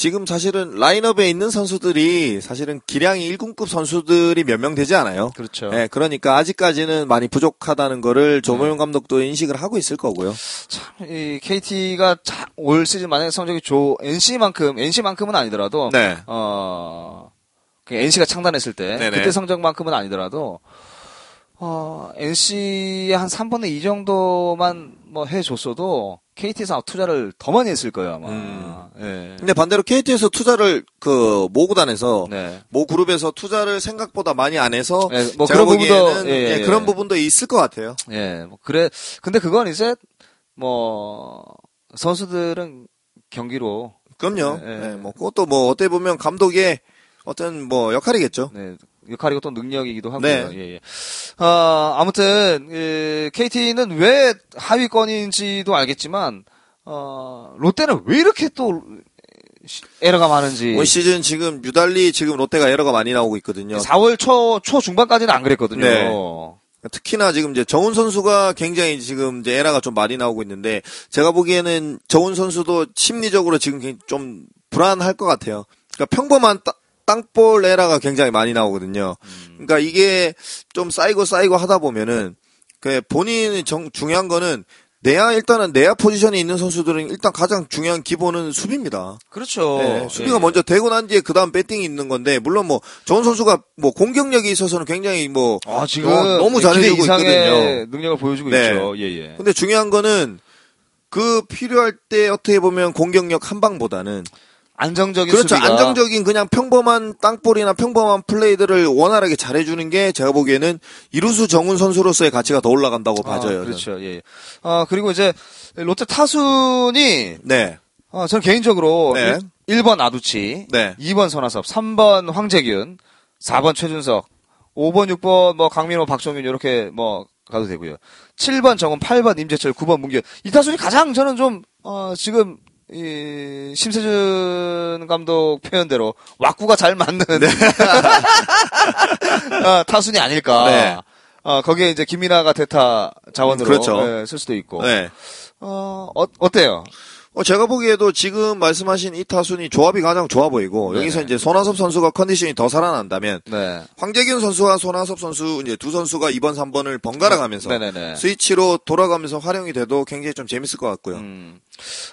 지금 사실은 라인업에 있는 선수들이 사실은 기량이 1군급 선수들이 몇 명 되지 않아요. 그렇죠. 네, 그러니까 아직까지는 많이 부족하다는 거를 조모영 감독도 인식을 하고 있을 거고요. 참, 이 KT가 올 시즌 만약에 성적이 좋 NC만큼 NC만큼은 아니더라도 네. 어, 그 NC가 창단했을 때 네네. 그때 성적만큼은 아니더라도 어, NC의 한 3분의 2 정도만 뭐 해줬어도 KT에서 투자를 더 많이 했을 거예요 아마. 음. 예. 근데 반대로 KT에서 투자를 그 모구단에서 네. 모 그룹에서 투자를 생각보다 많이 안 해서 예, 뭐 그런 부분도 예, 예, 예, 예. 그런 부분도 있을 것 같아요. 예, 뭐 그래. 근데 그건 이제 뭐 선수들은 경기로 그럼요. 예, 예. 예, 뭐 그것도 뭐 어떻게 보면 감독의 어떤 뭐 역할이겠죠. 네, 역할이고 또 능력이기도 하고요. 네. 예, 예. 아, 아무튼 예, KT는 왜 하위권인지도 알겠지만 어, 롯데는 왜 이렇게 또 시- 에러가 많은지 올 시즌 지금 유달리 지금 롯데가 에러가 많이 나오고 있거든요. 4월 초, 초 중반까지는 안 그랬거든요. 네. 특히나 지금 이제 정훈 선수가 굉장히 지금 이제 에러가 좀 많이 나오고 있는데 제가 보기에는 정훈 선수도 심리적으로 지금 굉- 좀 불안할 것 같아요. 그러니까 평범한 따- 땅볼 에러가 굉장히 많이 나오거든요. 그러니까 이게 좀 쌓이고 쌓이고 하다 보면은 그 본인이 정, 중요한 거는 내야 일단은 내야 포지션에 있는 선수들은 일단 가장 중요한 기본은 수비입니다. 그렇죠. 네, 수비가 예. 먼저 되고 난 뒤에 그 다음 배팅이 있는 건데 물론 뭐 정훈 선수가 뭐 공격력이 있어서는 굉장히 뭐 아, 지금 어, 너무 잘해주고 있거든요. 능력을 보여주고 네. 있죠. 예, 예. 근데 중요한 거는 그 필요할 때 어떻게 보면 공격력 한 방보다는 안정적인 그렇죠 수비가 안정적인 그냥 평범한 땅볼이나 평범한 플레이들을 원활하게 잘해주는 게 제가 보기에는 이루수 정훈 선수로서의 가치가 더 올라간다고 아, 봐져요. 저는. 그렇죠. 예. 아, 그리고 이제 롯데 타순이 네, 어, 저는 개인적으로 네. 1, 번 아두치, 네. 2번 손아섭, 3번 황재균, 4번 최준석, 5번, 6번 뭐 강민호, 박정윤 이렇게 뭐 가도 되고요. 7번 정은, 8번 임재철, 9번 문규현. 이 타순이 가장 저는 좀 어, 지금 이 심세준 감독 표현대로 왁구가 잘 맞는 [laughs] 어, 타순이 아닐까. 네. 어, 거기에 이제 김민아가 대타 자원으로 그렇죠. 예, 쓸 수도 있고. 네. 어, 어, 어때요? 어, 제가 보기에도 지금 말씀하신 이 타순이 조합이 가장 좋아 보이고 네. 여기서 이제 손아섭 선수가 컨디션이 더 살아난다면 네. 황재균 선수와 손아섭 선수 이제 두 선수가 2번, 3번을 번갈아 가면서 네네네. 스위치로 돌아가면서 활용이 돼도 굉장히 좀 재밌을 것 같고요. 음.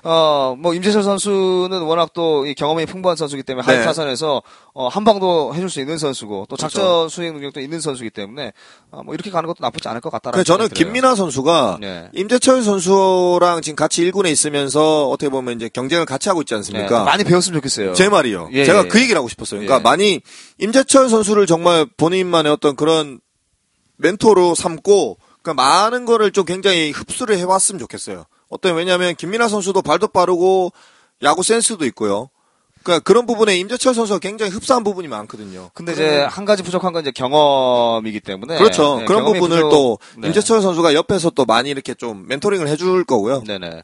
어, 뭐, 임재철 선수는 워낙 또 이 경험이 풍부한 선수기 때문에 네. 하위 타선에서 어, 한 방도 해줄 수 있는 선수고 또 작전 그렇죠. 수행 능력도 있는 선수기 때문에 어, 뭐 이렇게 가는 것도 나쁘지 않을 것 같다라는 그래서 저는. 김민하 선수가 네. 임재철 선수랑 지금 같이 1군에 있으면서 어떻게 보면 이제 경쟁을 같이 하고 있지 네, 않습니까? 많이 배웠으면 좋겠어요. 제 말이요. 예, 제가 예. 그 얘기를 하고 싶었어요. 그러니까 예. 많이 임재철 선수를 정말 본인만의 어떤 그런 멘토로 삼고 그러니까 많은 거를 좀 굉장히 흡수를 해왔으면 좋겠어요. 어떤 왜냐하면 김민하 선수도 발도 빠르고 야구 센스도 있고요. 그러니까 그런 부분에 임재철 선수가 굉장히 흡사한 부분이 많거든요. 근데 이제 한 가지 부족한 건 이제 경험이기 때문에 그렇죠. 네, 그런 부분을 부족- 또 네. 임재철 선수가 옆에서 또 많이 이렇게 좀 멘토링을 해줄 거고요. 네네.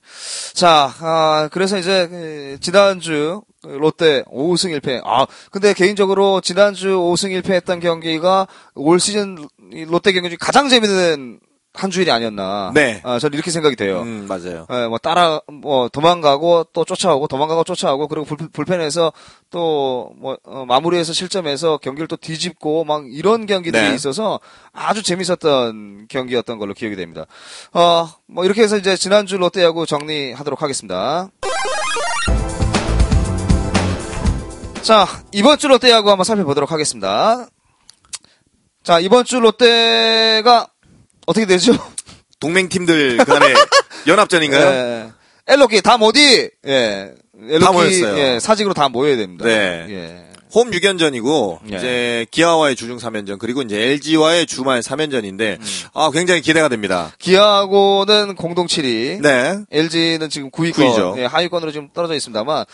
자, 아, 그래서 이제, 그, 지난주, 롯데 5승 1패. 아, 근데 개인적으로 지난주 5승 1패 했던 경기가 올 시즌 이 롯데 경기 중 가장 재밌는 한 주일이 아니었나. 네. 아, 저는 이렇게 생각이 돼요. 음, 맞아요. 예, 뭐 따라 뭐 도망가고 또 쫓아오고 도망가고 쫓아오고 그리고 불, 불펜에서 또뭐 어, 마무리해서 실점해서 경기를 또 뒤집고 막 이런 경기들이 네. 있어서 아주 재밌었던 경기였던 걸로 기억이 됩니다. 어, 뭐 이렇게 해서 이제 지난주 롯데야구 정리하도록 하겠습니다. 자, 이번 주 롯데야구 한번 살펴보도록 하겠습니다. 자, 이번 주 롯데가 어떻게 되죠? [laughs] 동맹팀들 간의 [laughs] 연합전인가요? 예. 엘로키 다 모디 예. 엘로키 다 모였어요. 예, 사직으로 다 모여야 됩니다. 네. 예. 홈 6연전이고 예. 이제 기아와의 주중 3연전 그리고 이제 LG와의 주말 3연전인데 음. 아 굉장히 기대가 됩니다. 기아하고는 공동 7위. 네. LG는 지금 9위권, 구위죠. 예, 하위권으로 지금 떨어져 있습니다만,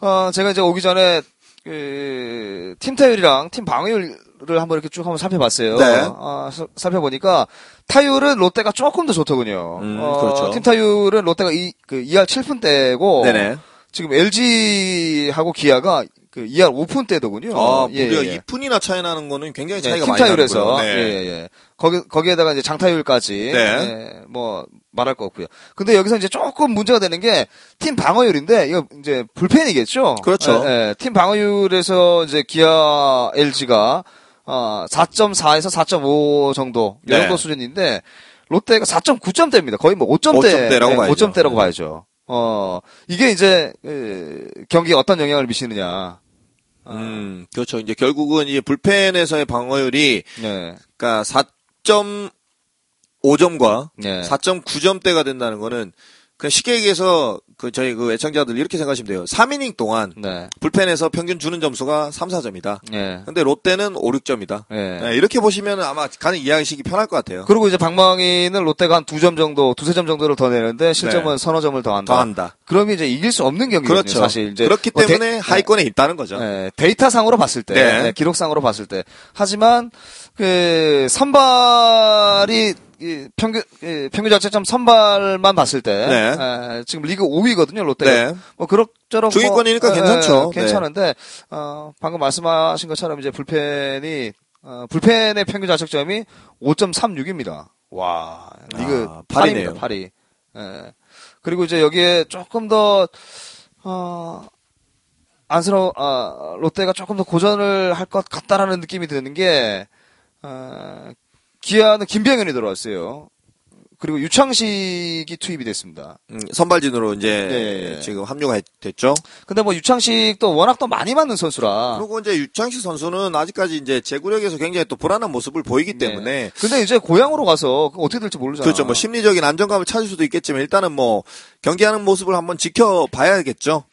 어, 제가 이제 오기 전에, 그, 팀 타율이랑 팀 방어율 을 한번 이렇게 쭉 한번 살펴봤어요. 네. 어, 사- 살펴보니까, 타율은 롯데가 조금 더 좋더군요. 음, 어, 그렇죠. 팀 타율은 롯데가 이, 그 2할 7푼대고, 네네. 지금 LG하고 기아가 그 2할 5푼대더군요. 아, 예, 무려 예, 예. 2푼이나 차이 나는 거는 굉장히 예, 차이가 팀 많이 타율에서. 예, 네. 예, 예. 거기 거기에다가 이제 장타율까지 네. 예, 뭐 말할 거 없고요. 근데 여기서 이제 조금 문제가 되는 게 팀 방어율인데 이거 이제 불펜이겠죠. 그렇죠. 예, 예. 팀 방어율에서 이제 기아 LG가 어 4.4에서 4.5 정도 이 네. 정도 수준인데 롯데가 4.9점대입니다. 거의 뭐 5점대 5점대라고 봐야죠. 5점대라고 네. 봐야죠. 어 이게 이제 예, 경기에 어떤 영향을 미치느냐. 음, 그렇죠. 이제 결국은 이 불펜에서의 방어율이 네. 그러니까 4.5점과 네. 4.9점대가 된다는 거는 그냥 쉽게 얘기해서 그 저희 그 애청자들 이렇게 생각하시면 돼요. 3이닝 동안 네. 불펜에서 평균 주는 점수가 3, 4점이다. 네. 근데 롯데는 5, 6점이다. 네. 이렇게 보시면 아마 가능 이해하시기 편할 것 같아요. 그리고 이제 방망이는 롯데가 한두점 정도, 두세 점 정도를 더 내는데 실점은 네. 서너 점을 더 한다. 더 한다. 그러면 이제 이길 수 없는 경기거든요, 그렇죠. 사실. 이제 그렇기 뭐 데- 때문에 하위권에 있다는 거죠. 네, 데이터상으로 봤을 때, 네. 네, 기록상으로 봤을 때. 하지만 그 선발이 이 평균 이 평균 자체점 선발만 봤을 때 네. 에, 지금 리그 5위거든요, 롯데가. 네. 뭐 그럭저럭 중위권이니까 뭐, 에, 괜찮죠. 에, 괜찮은데 어, 방금 말씀하신 것처럼 이제 불펜이 어, 불펜의 평균 자책점이 5.36입니다. 와, 리그 아, 8위입니다. 팔이네요. 8위. 예. 그리고 이제 여기에 조금 더 어, 안쓰러워, 아, 롯데가 조금 더 고전을 할 것 같다라는 느낌이 드는 게, 어, 기아는 김병현이 들어왔어요. 그리고 유창식이 투입이 됐습니다. 음, 선발진으로 이제 네. 지금 합류가 했- 됐죠. 근데 뭐 유창식도 워낙 또 많이 맞는 선수라. 그리고 이제 유창식 선수는 아직까지 이제 제구력에서 굉장히 또 불안한 모습을 보이기 네. 때문에 근데 이제 고향으로 가서 그거 어떻게 될지 모르잖아. 그렇죠. 뭐 심리적인 안정감을 찾을 수도 있겠지만 일단은 뭐 경기하는 모습을 한번 지켜봐야겠죠.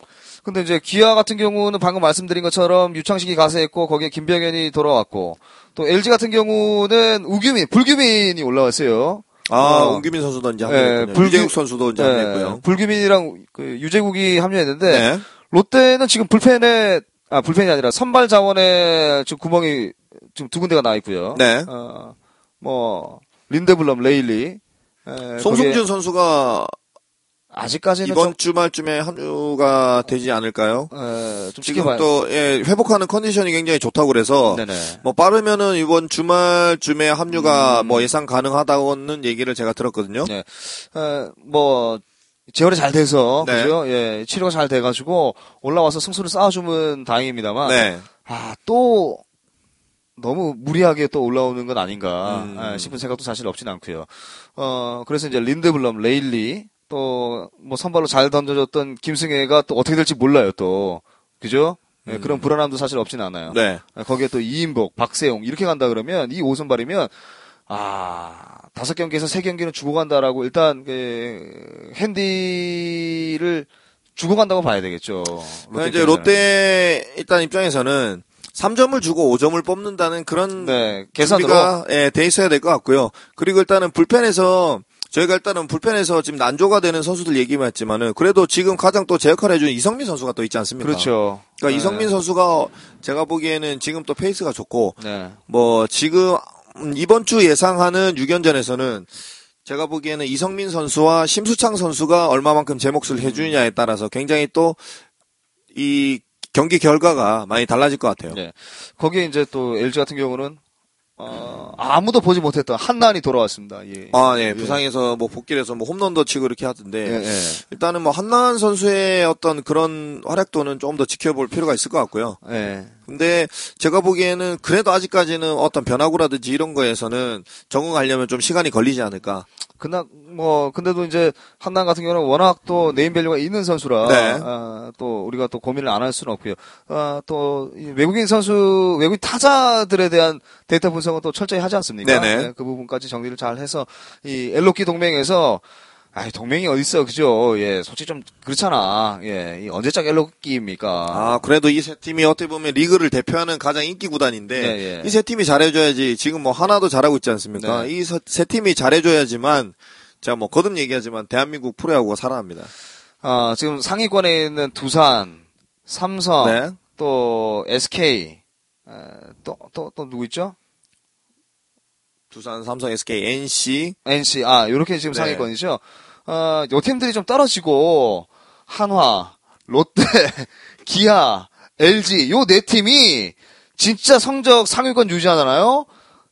근데 이제 기아 같은 경우는 방금 말씀드린 것처럼 유창식이 가세했고 거기에 김병현이 돌아왔고 또 LG 같은 경우는 우규민, 불규민이 올라왔어요. 아, 어. 운규민 선수도 이제 네, 합류했고요. 불규- 유재욱 선수도 이제 네, 합류했고요. 불규민이랑 그 유재국이 합류했는데 네. 롯데는 지금 불펜에 아 불펜이 아니라 선발 자원에 지금 구멍이 지금 두 군데가 나 있고요. 네. 어 뭐 린데블럼, 레일리. 에, 송승준 거기에 선수가 아직까지는 이번 주말쯤에 합류가 되지 않을까요? 좀, 에, 좀 지금. 또 예, 회복하는 컨디션이 굉장히 좋다고 그래서 네네. 뭐 빠르면은 이번 주말쯤에 합류가 음. 뭐 예상 가능하다고는 얘기를 제가 들었거든요. 네. 에, 뭐 재활이 잘 돼서 네. 그죠? 예, 치료가 잘 돼가지고 올라와서 승수를 쌓아주면 다행입니다만. 네. 아, 또, 너무 무리하게 또 올라오는 건 아닌가 음. 아, 싶은 생각도 사실 없진 않고요. 어, 그래서 이제 린드블럼, 레일리, 또, 뭐 선발로 잘 던져줬던 김승혜가 또 어떻게 될지 몰라요, 또. 그죠? 예, 그런 불안함도 사실 없진 않아요. 음. 네. 아, 거기에 또 이인복, 박세용, 이렇게 간다 그러면, 이 오선발이면, 아, 다섯 경기에서 세 경기는 주고 간다라고 일단, 그, 핸디를 주고 간다고 봐야 되겠죠. 그러니까 이제. 롯데 일단 입장에서는 3점을 주고 5점을 뽑는다는 그런 네, 계산으로. 예, 돼 있어야 될 것 같고요. 그리고 일단은 불펜에서 저희가 일단은 불펜에서 지금 난조가 되는 선수들 얘기만 했지만은 그래도 지금 가장 또 제 역할을 해준 이성민 선수가 또 있지 않습니까? 그렇죠. 그러니까 네. 이성민 선수가 제가 보기에는 지금 또 페이스가 좋고 네. 뭐 지금 음, 이번 주 예상하는 6연전에서는 제가 보기에는 이성민 선수와 심수창 선수가 얼마만큼 제 몫을 해주느냐에 따라서 굉장히 또 이 경기 결과가 많이 달라질 것 같아요. 네. 거기에 이제 또 LG 같은 경우는 어, 아무도 보지 못했던 한나한이 돌아왔습니다. 예. 아, 네. 부상에서 뭐 복귀를 해서 뭐 홈런도 치고 이렇게 하던데 예, 예. 일단은 뭐 한나한 선수의 어떤 그런 활약도는 조금 더 지켜볼 필요가 있을 것 같고요. 예. 근데 제가 보기에는 그래도 아직까지는 어떤 변화구라든지 이런 거에서는 적응하려면 좀 시간이 걸리지 않을까. 그나 뭐 근데도 이제 한나한 같은 경우는 워낙 또 name value가 있는 선수라 네. 아, 또 우리가 또 고민을 안 할 수는 없고요. 아, 또이 외국인 선수 외국인 타자들에 대한 데이터 분석은 또 철저히 하지 않습니까? 네네. 네, 그 부분까지 정리를 잘 해서 이 엘롯기 동맹에서 아, 동맹이 어딨어, 그죠? 예, 솔직히 좀 그렇잖아. 예, 이 언제적 엘롯기입니까? 아, 그래도 이 세 팀이 어떻게 보면 리그를 대표하는 가장 인기 구단인데 네, 예. 이세 팀이 잘해줘야지 지금 뭐 하나도 잘하고 있지 않습니까? 네. 이세 팀이 잘해줘야지만 자뭐 거듭 얘기하지만 대한민국 프로야구가 살아납니다. 아, 지금 상위권에 있는 두산, 삼성, 네. 또 SK, 에, 또, 또, 또 누구 있죠? 두산, 삼성, SK, NC NC, 아, 요렇게 지금 네. 상위권이죠. 어, 요 팀들이 좀 떨어지고, 한화, 롯데, [laughs] 기아, LG, 요 네 팀이 진짜 성적 상위권 유지하잖아요?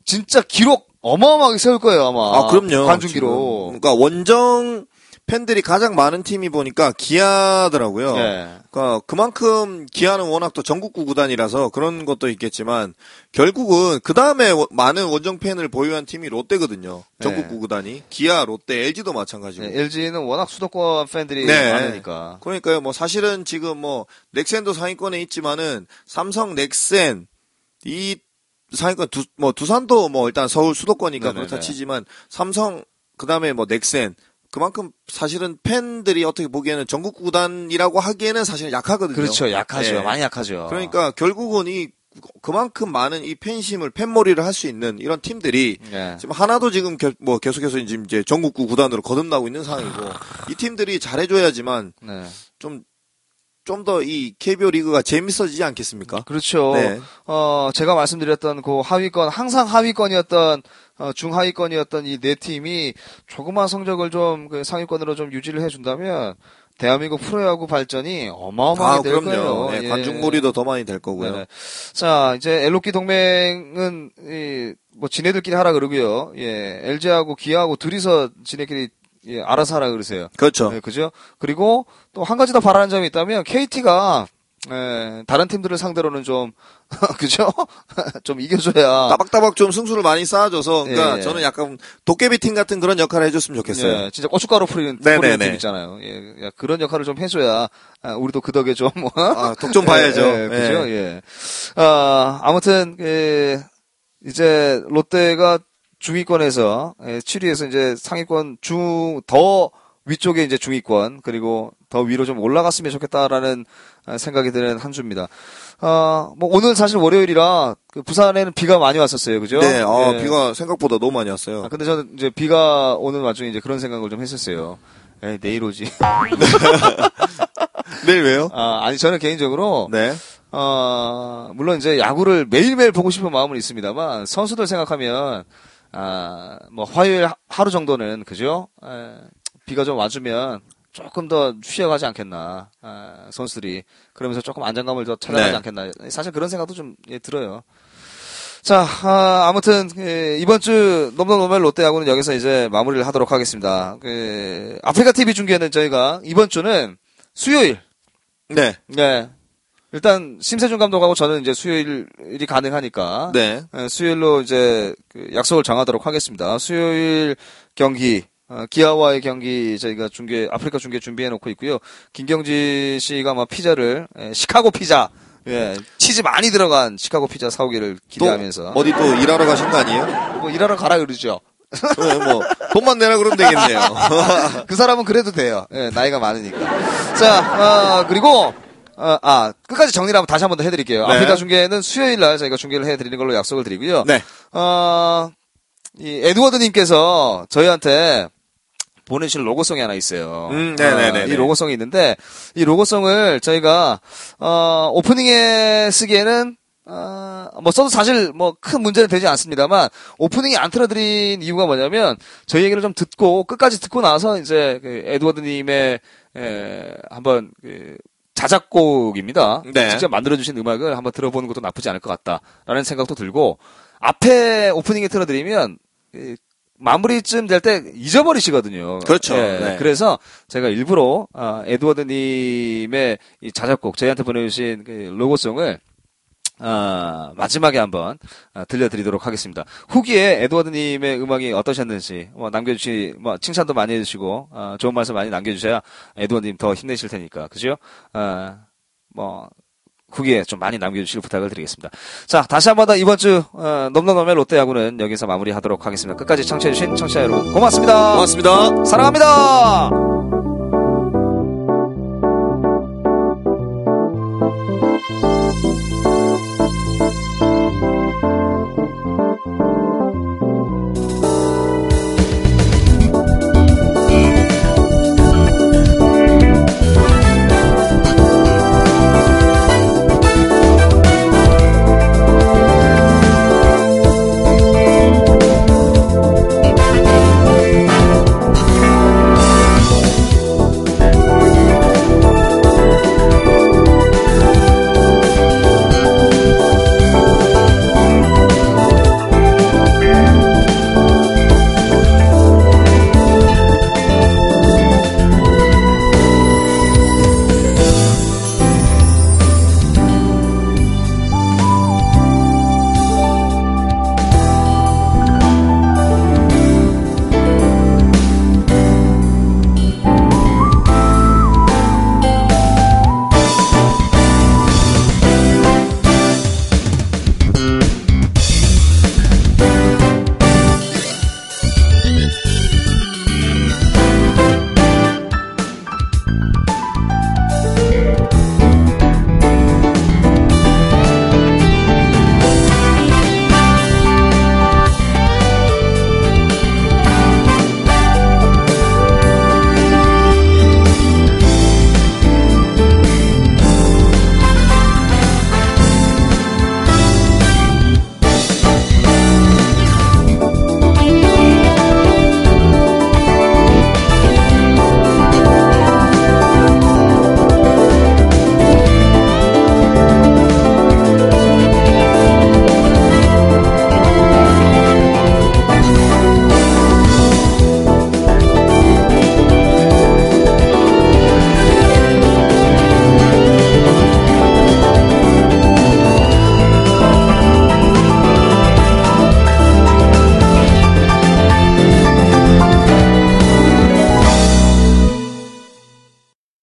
진짜 기록 어마어마하게 세울 거예요, 아마. 아, 그럼요. 관중. 기록. 그러니까 원정 팬들이 가장 많은 팀이 보니까 기아더라고요. 예. 그러니까 그만큼 기아는 워낙 또 전국구 구단이라서 그런 것도 있겠지만 결국은 그 다음에 많은 원정 팬을 보유한 팀이 롯데거든요. 전국구 네. 구단이 기아, 롯데, LG도 마찬가지고. LG는 워낙 수도권 팬들이 네. 많으니까. 그러니까요. 뭐 사실은 지금 뭐 넥센도 상위권에 있지만은 삼성, 넥센 이 상위권 두 뭐 두산도 뭐 일단 서울 수도권이니까 네네네. 그렇다 치지만 삼성 그 다음에 뭐 넥센 그만큼 사실은 팬들이 어떻게 보기에는 전국 구단이라고 하기에는 사실 약하거든요. 그렇죠. 약하죠. 네. 많이 약하죠. 그러니까 결국은 이 그만큼 많은 이 팬심을 팬몰이를 할 수 있는 이런 팀들이 예. 지금 하나도 지금 겨- 뭐 계속해서 지금 이제 전국구 구단으로 거듭나고 있는 상황이고 이 팀들이 잘해줘야지만 네. 좀 좀 더 이 KBO 리그가 재밌어지지 않겠습니까? 그렇죠. 네. 어, 제가 말씀드렸던 그 하위권, 항상 하위권이었던, 어, 중하위권이었던 이 네 팀이 조그만 성적을 좀, 그 상위권으로 좀 유지를 해준다면, 대한민국 프로야구 발전이 어마어마하게 아, 될 그럼요. 거예요. 네, 예. 관중몰이도 더 많이 될 거고요. 네네. 자, 이제 엘로키 동맹은, 이, 뭐, 지네들끼리 하라 그러고요. 예, LG하고 기아하고 둘이서 지네끼리, 예, 알아서 하라 그러세요. 그렇죠. 네, 그죠? 그리고 또 한 가지 더 바라는 점이 있다면 KT가 에, 다른 팀들을 상대로는 좀 [laughs] 그죠? [laughs] 좀 이겨줘야 따박따박 좀 승수를 많이 쌓아줘서 그러니까 예, 예. 저는 약간 도깨비 팀 같은 그런 역할을 해줬으면 좋겠어요. 예, 진짜 고춧가루 뿌리는, 네네네. 뿌리는 팀 있잖아요. 예, 야, 그런 역할을 좀 해줘야 아, 우리도 그 덕에 좀 뭐, 아, 독좀 봐야죠. 예, 예, 그죠? 예. 아, 아무튼 그 이제 롯데가 중위권에서 예, 7위에서 이제 상위권 중 더 위쪽에 이제 중위권 그리고 더 위로 좀 올라갔으면 좋겠다라는 아, 생각이 드는 한 주입니다. 아, 뭐 오늘 사실 월요일이라 그 부산에는 비가 많이 왔었어요, 그죠? 네, 어, 예. 비가 생각보다 너무 많이 왔어요. 아, 근데 저는 이제 비가 오는 와중에 이제 그런 생각을 좀 했었어요. 에 내일 오지. [laughs] 내일 왜요? 아, 아니 저는 개인적으로 네. 어, 물론 이제 야구를 매일매일 보고 싶은 마음은 있습니다만, 선수들 생각하면, 아, 뭐, 화요일 하- 하루 정도는, 그죠? 에, 비가 좀 와주면 조금 더 쉬어가지 않겠나, 아, 선수들이. 그러면서 조금 안정감을 더 찾아가지 네. 않겠나. 사실 그런 생각도 좀 예, 들어요. 자, 아, 아무튼, 예, 이번 주 넘넘넘의 롯데야구는 여기서 이제 마무리를 하도록 하겠습니다. 그, 아프리카 TV 중계는 저희가 이번 주는 수요일, 네. 네. 일단 심세준 감독하고 저는 이제 수요일이 가능하니까 네. 예, 수요일로 이제 그 약속을 정하도록 하겠습니다. 수요일 경기 어, 기아와의 경기 저희가 중계 아프리카 중계 준비해 놓고 있고요. 김경지 씨가 막 피자를 예, 시카고 피자 예, 치즈 많이 들어간 시카고 피자 사오기를 또 기대하면서 어디 또 일하러 가신 거 아니에요? 뭐 일하러 가라 그러죠. 네, 뭐 돈만 내라 그러면 되겠네요. [laughs] 그 사람은 그래도 돼요. 예, 나이가 많으니까. 자, 어, 그리고, 어, 아, 끝까지 정리를 한번 다시 한 번 더 해드릴게요. 네. 아프리카 중계는 수요일 날 저희가 중계를 해드리는 걸로 약속을 드리고요. 네. 어, 이 에드워드님께서 저희한테 보내주신 로고송이 하나 있어요. 음, 네네네네. 어, 이 로고송이 있는데, 이 로고송을 저희가, 어, 오프닝에 쓰기에는, 어, 뭐 써도 사실 뭐 큰 문제는 되지 않습니다만, 오프닝이 안 틀어드린 이유가 뭐냐면, 저희 얘기를 좀 듣고, 끝까지 듣고 나서 이제, 그 에드워드님의, 에, 한번, 그, 자작곡입니다. 네. 직접 만들어주신 음악을 한번 들어보는 것도 나쁘지 않을 것 같다라는 생각도 들고 앞에 오프닝에 틀어드리면 이, 마무리쯤 될 때 잊어버리시거든요. 그렇죠. 예, 네. 그래서 제가 일부러 아, 에드워드님의 이 자작곡 저희한테 보내주신 그 로고송을 아, 마지막에 한번 아, 들려드리도록 하겠습니다. 후기에 에드워드님의 음악이 어떠셨는지 뭐 남겨주시, 뭐 칭찬도 많이 해주시고 아, 좋은 말씀 많이 남겨주셔야 에드워드님 더 힘내실 테니까 그죠? 아, 뭐 후기에 좀 많이 남겨주실 부탁을 드리겠습니다. 자, 다시 한번 더 이번 주 어, 넘넘넘의 롯데야구는 여기서 마무리하도록 하겠습니다. 끝까지 청취해주신 청취자 여러분 고맙습니다. 고맙습니다. 사랑합니다.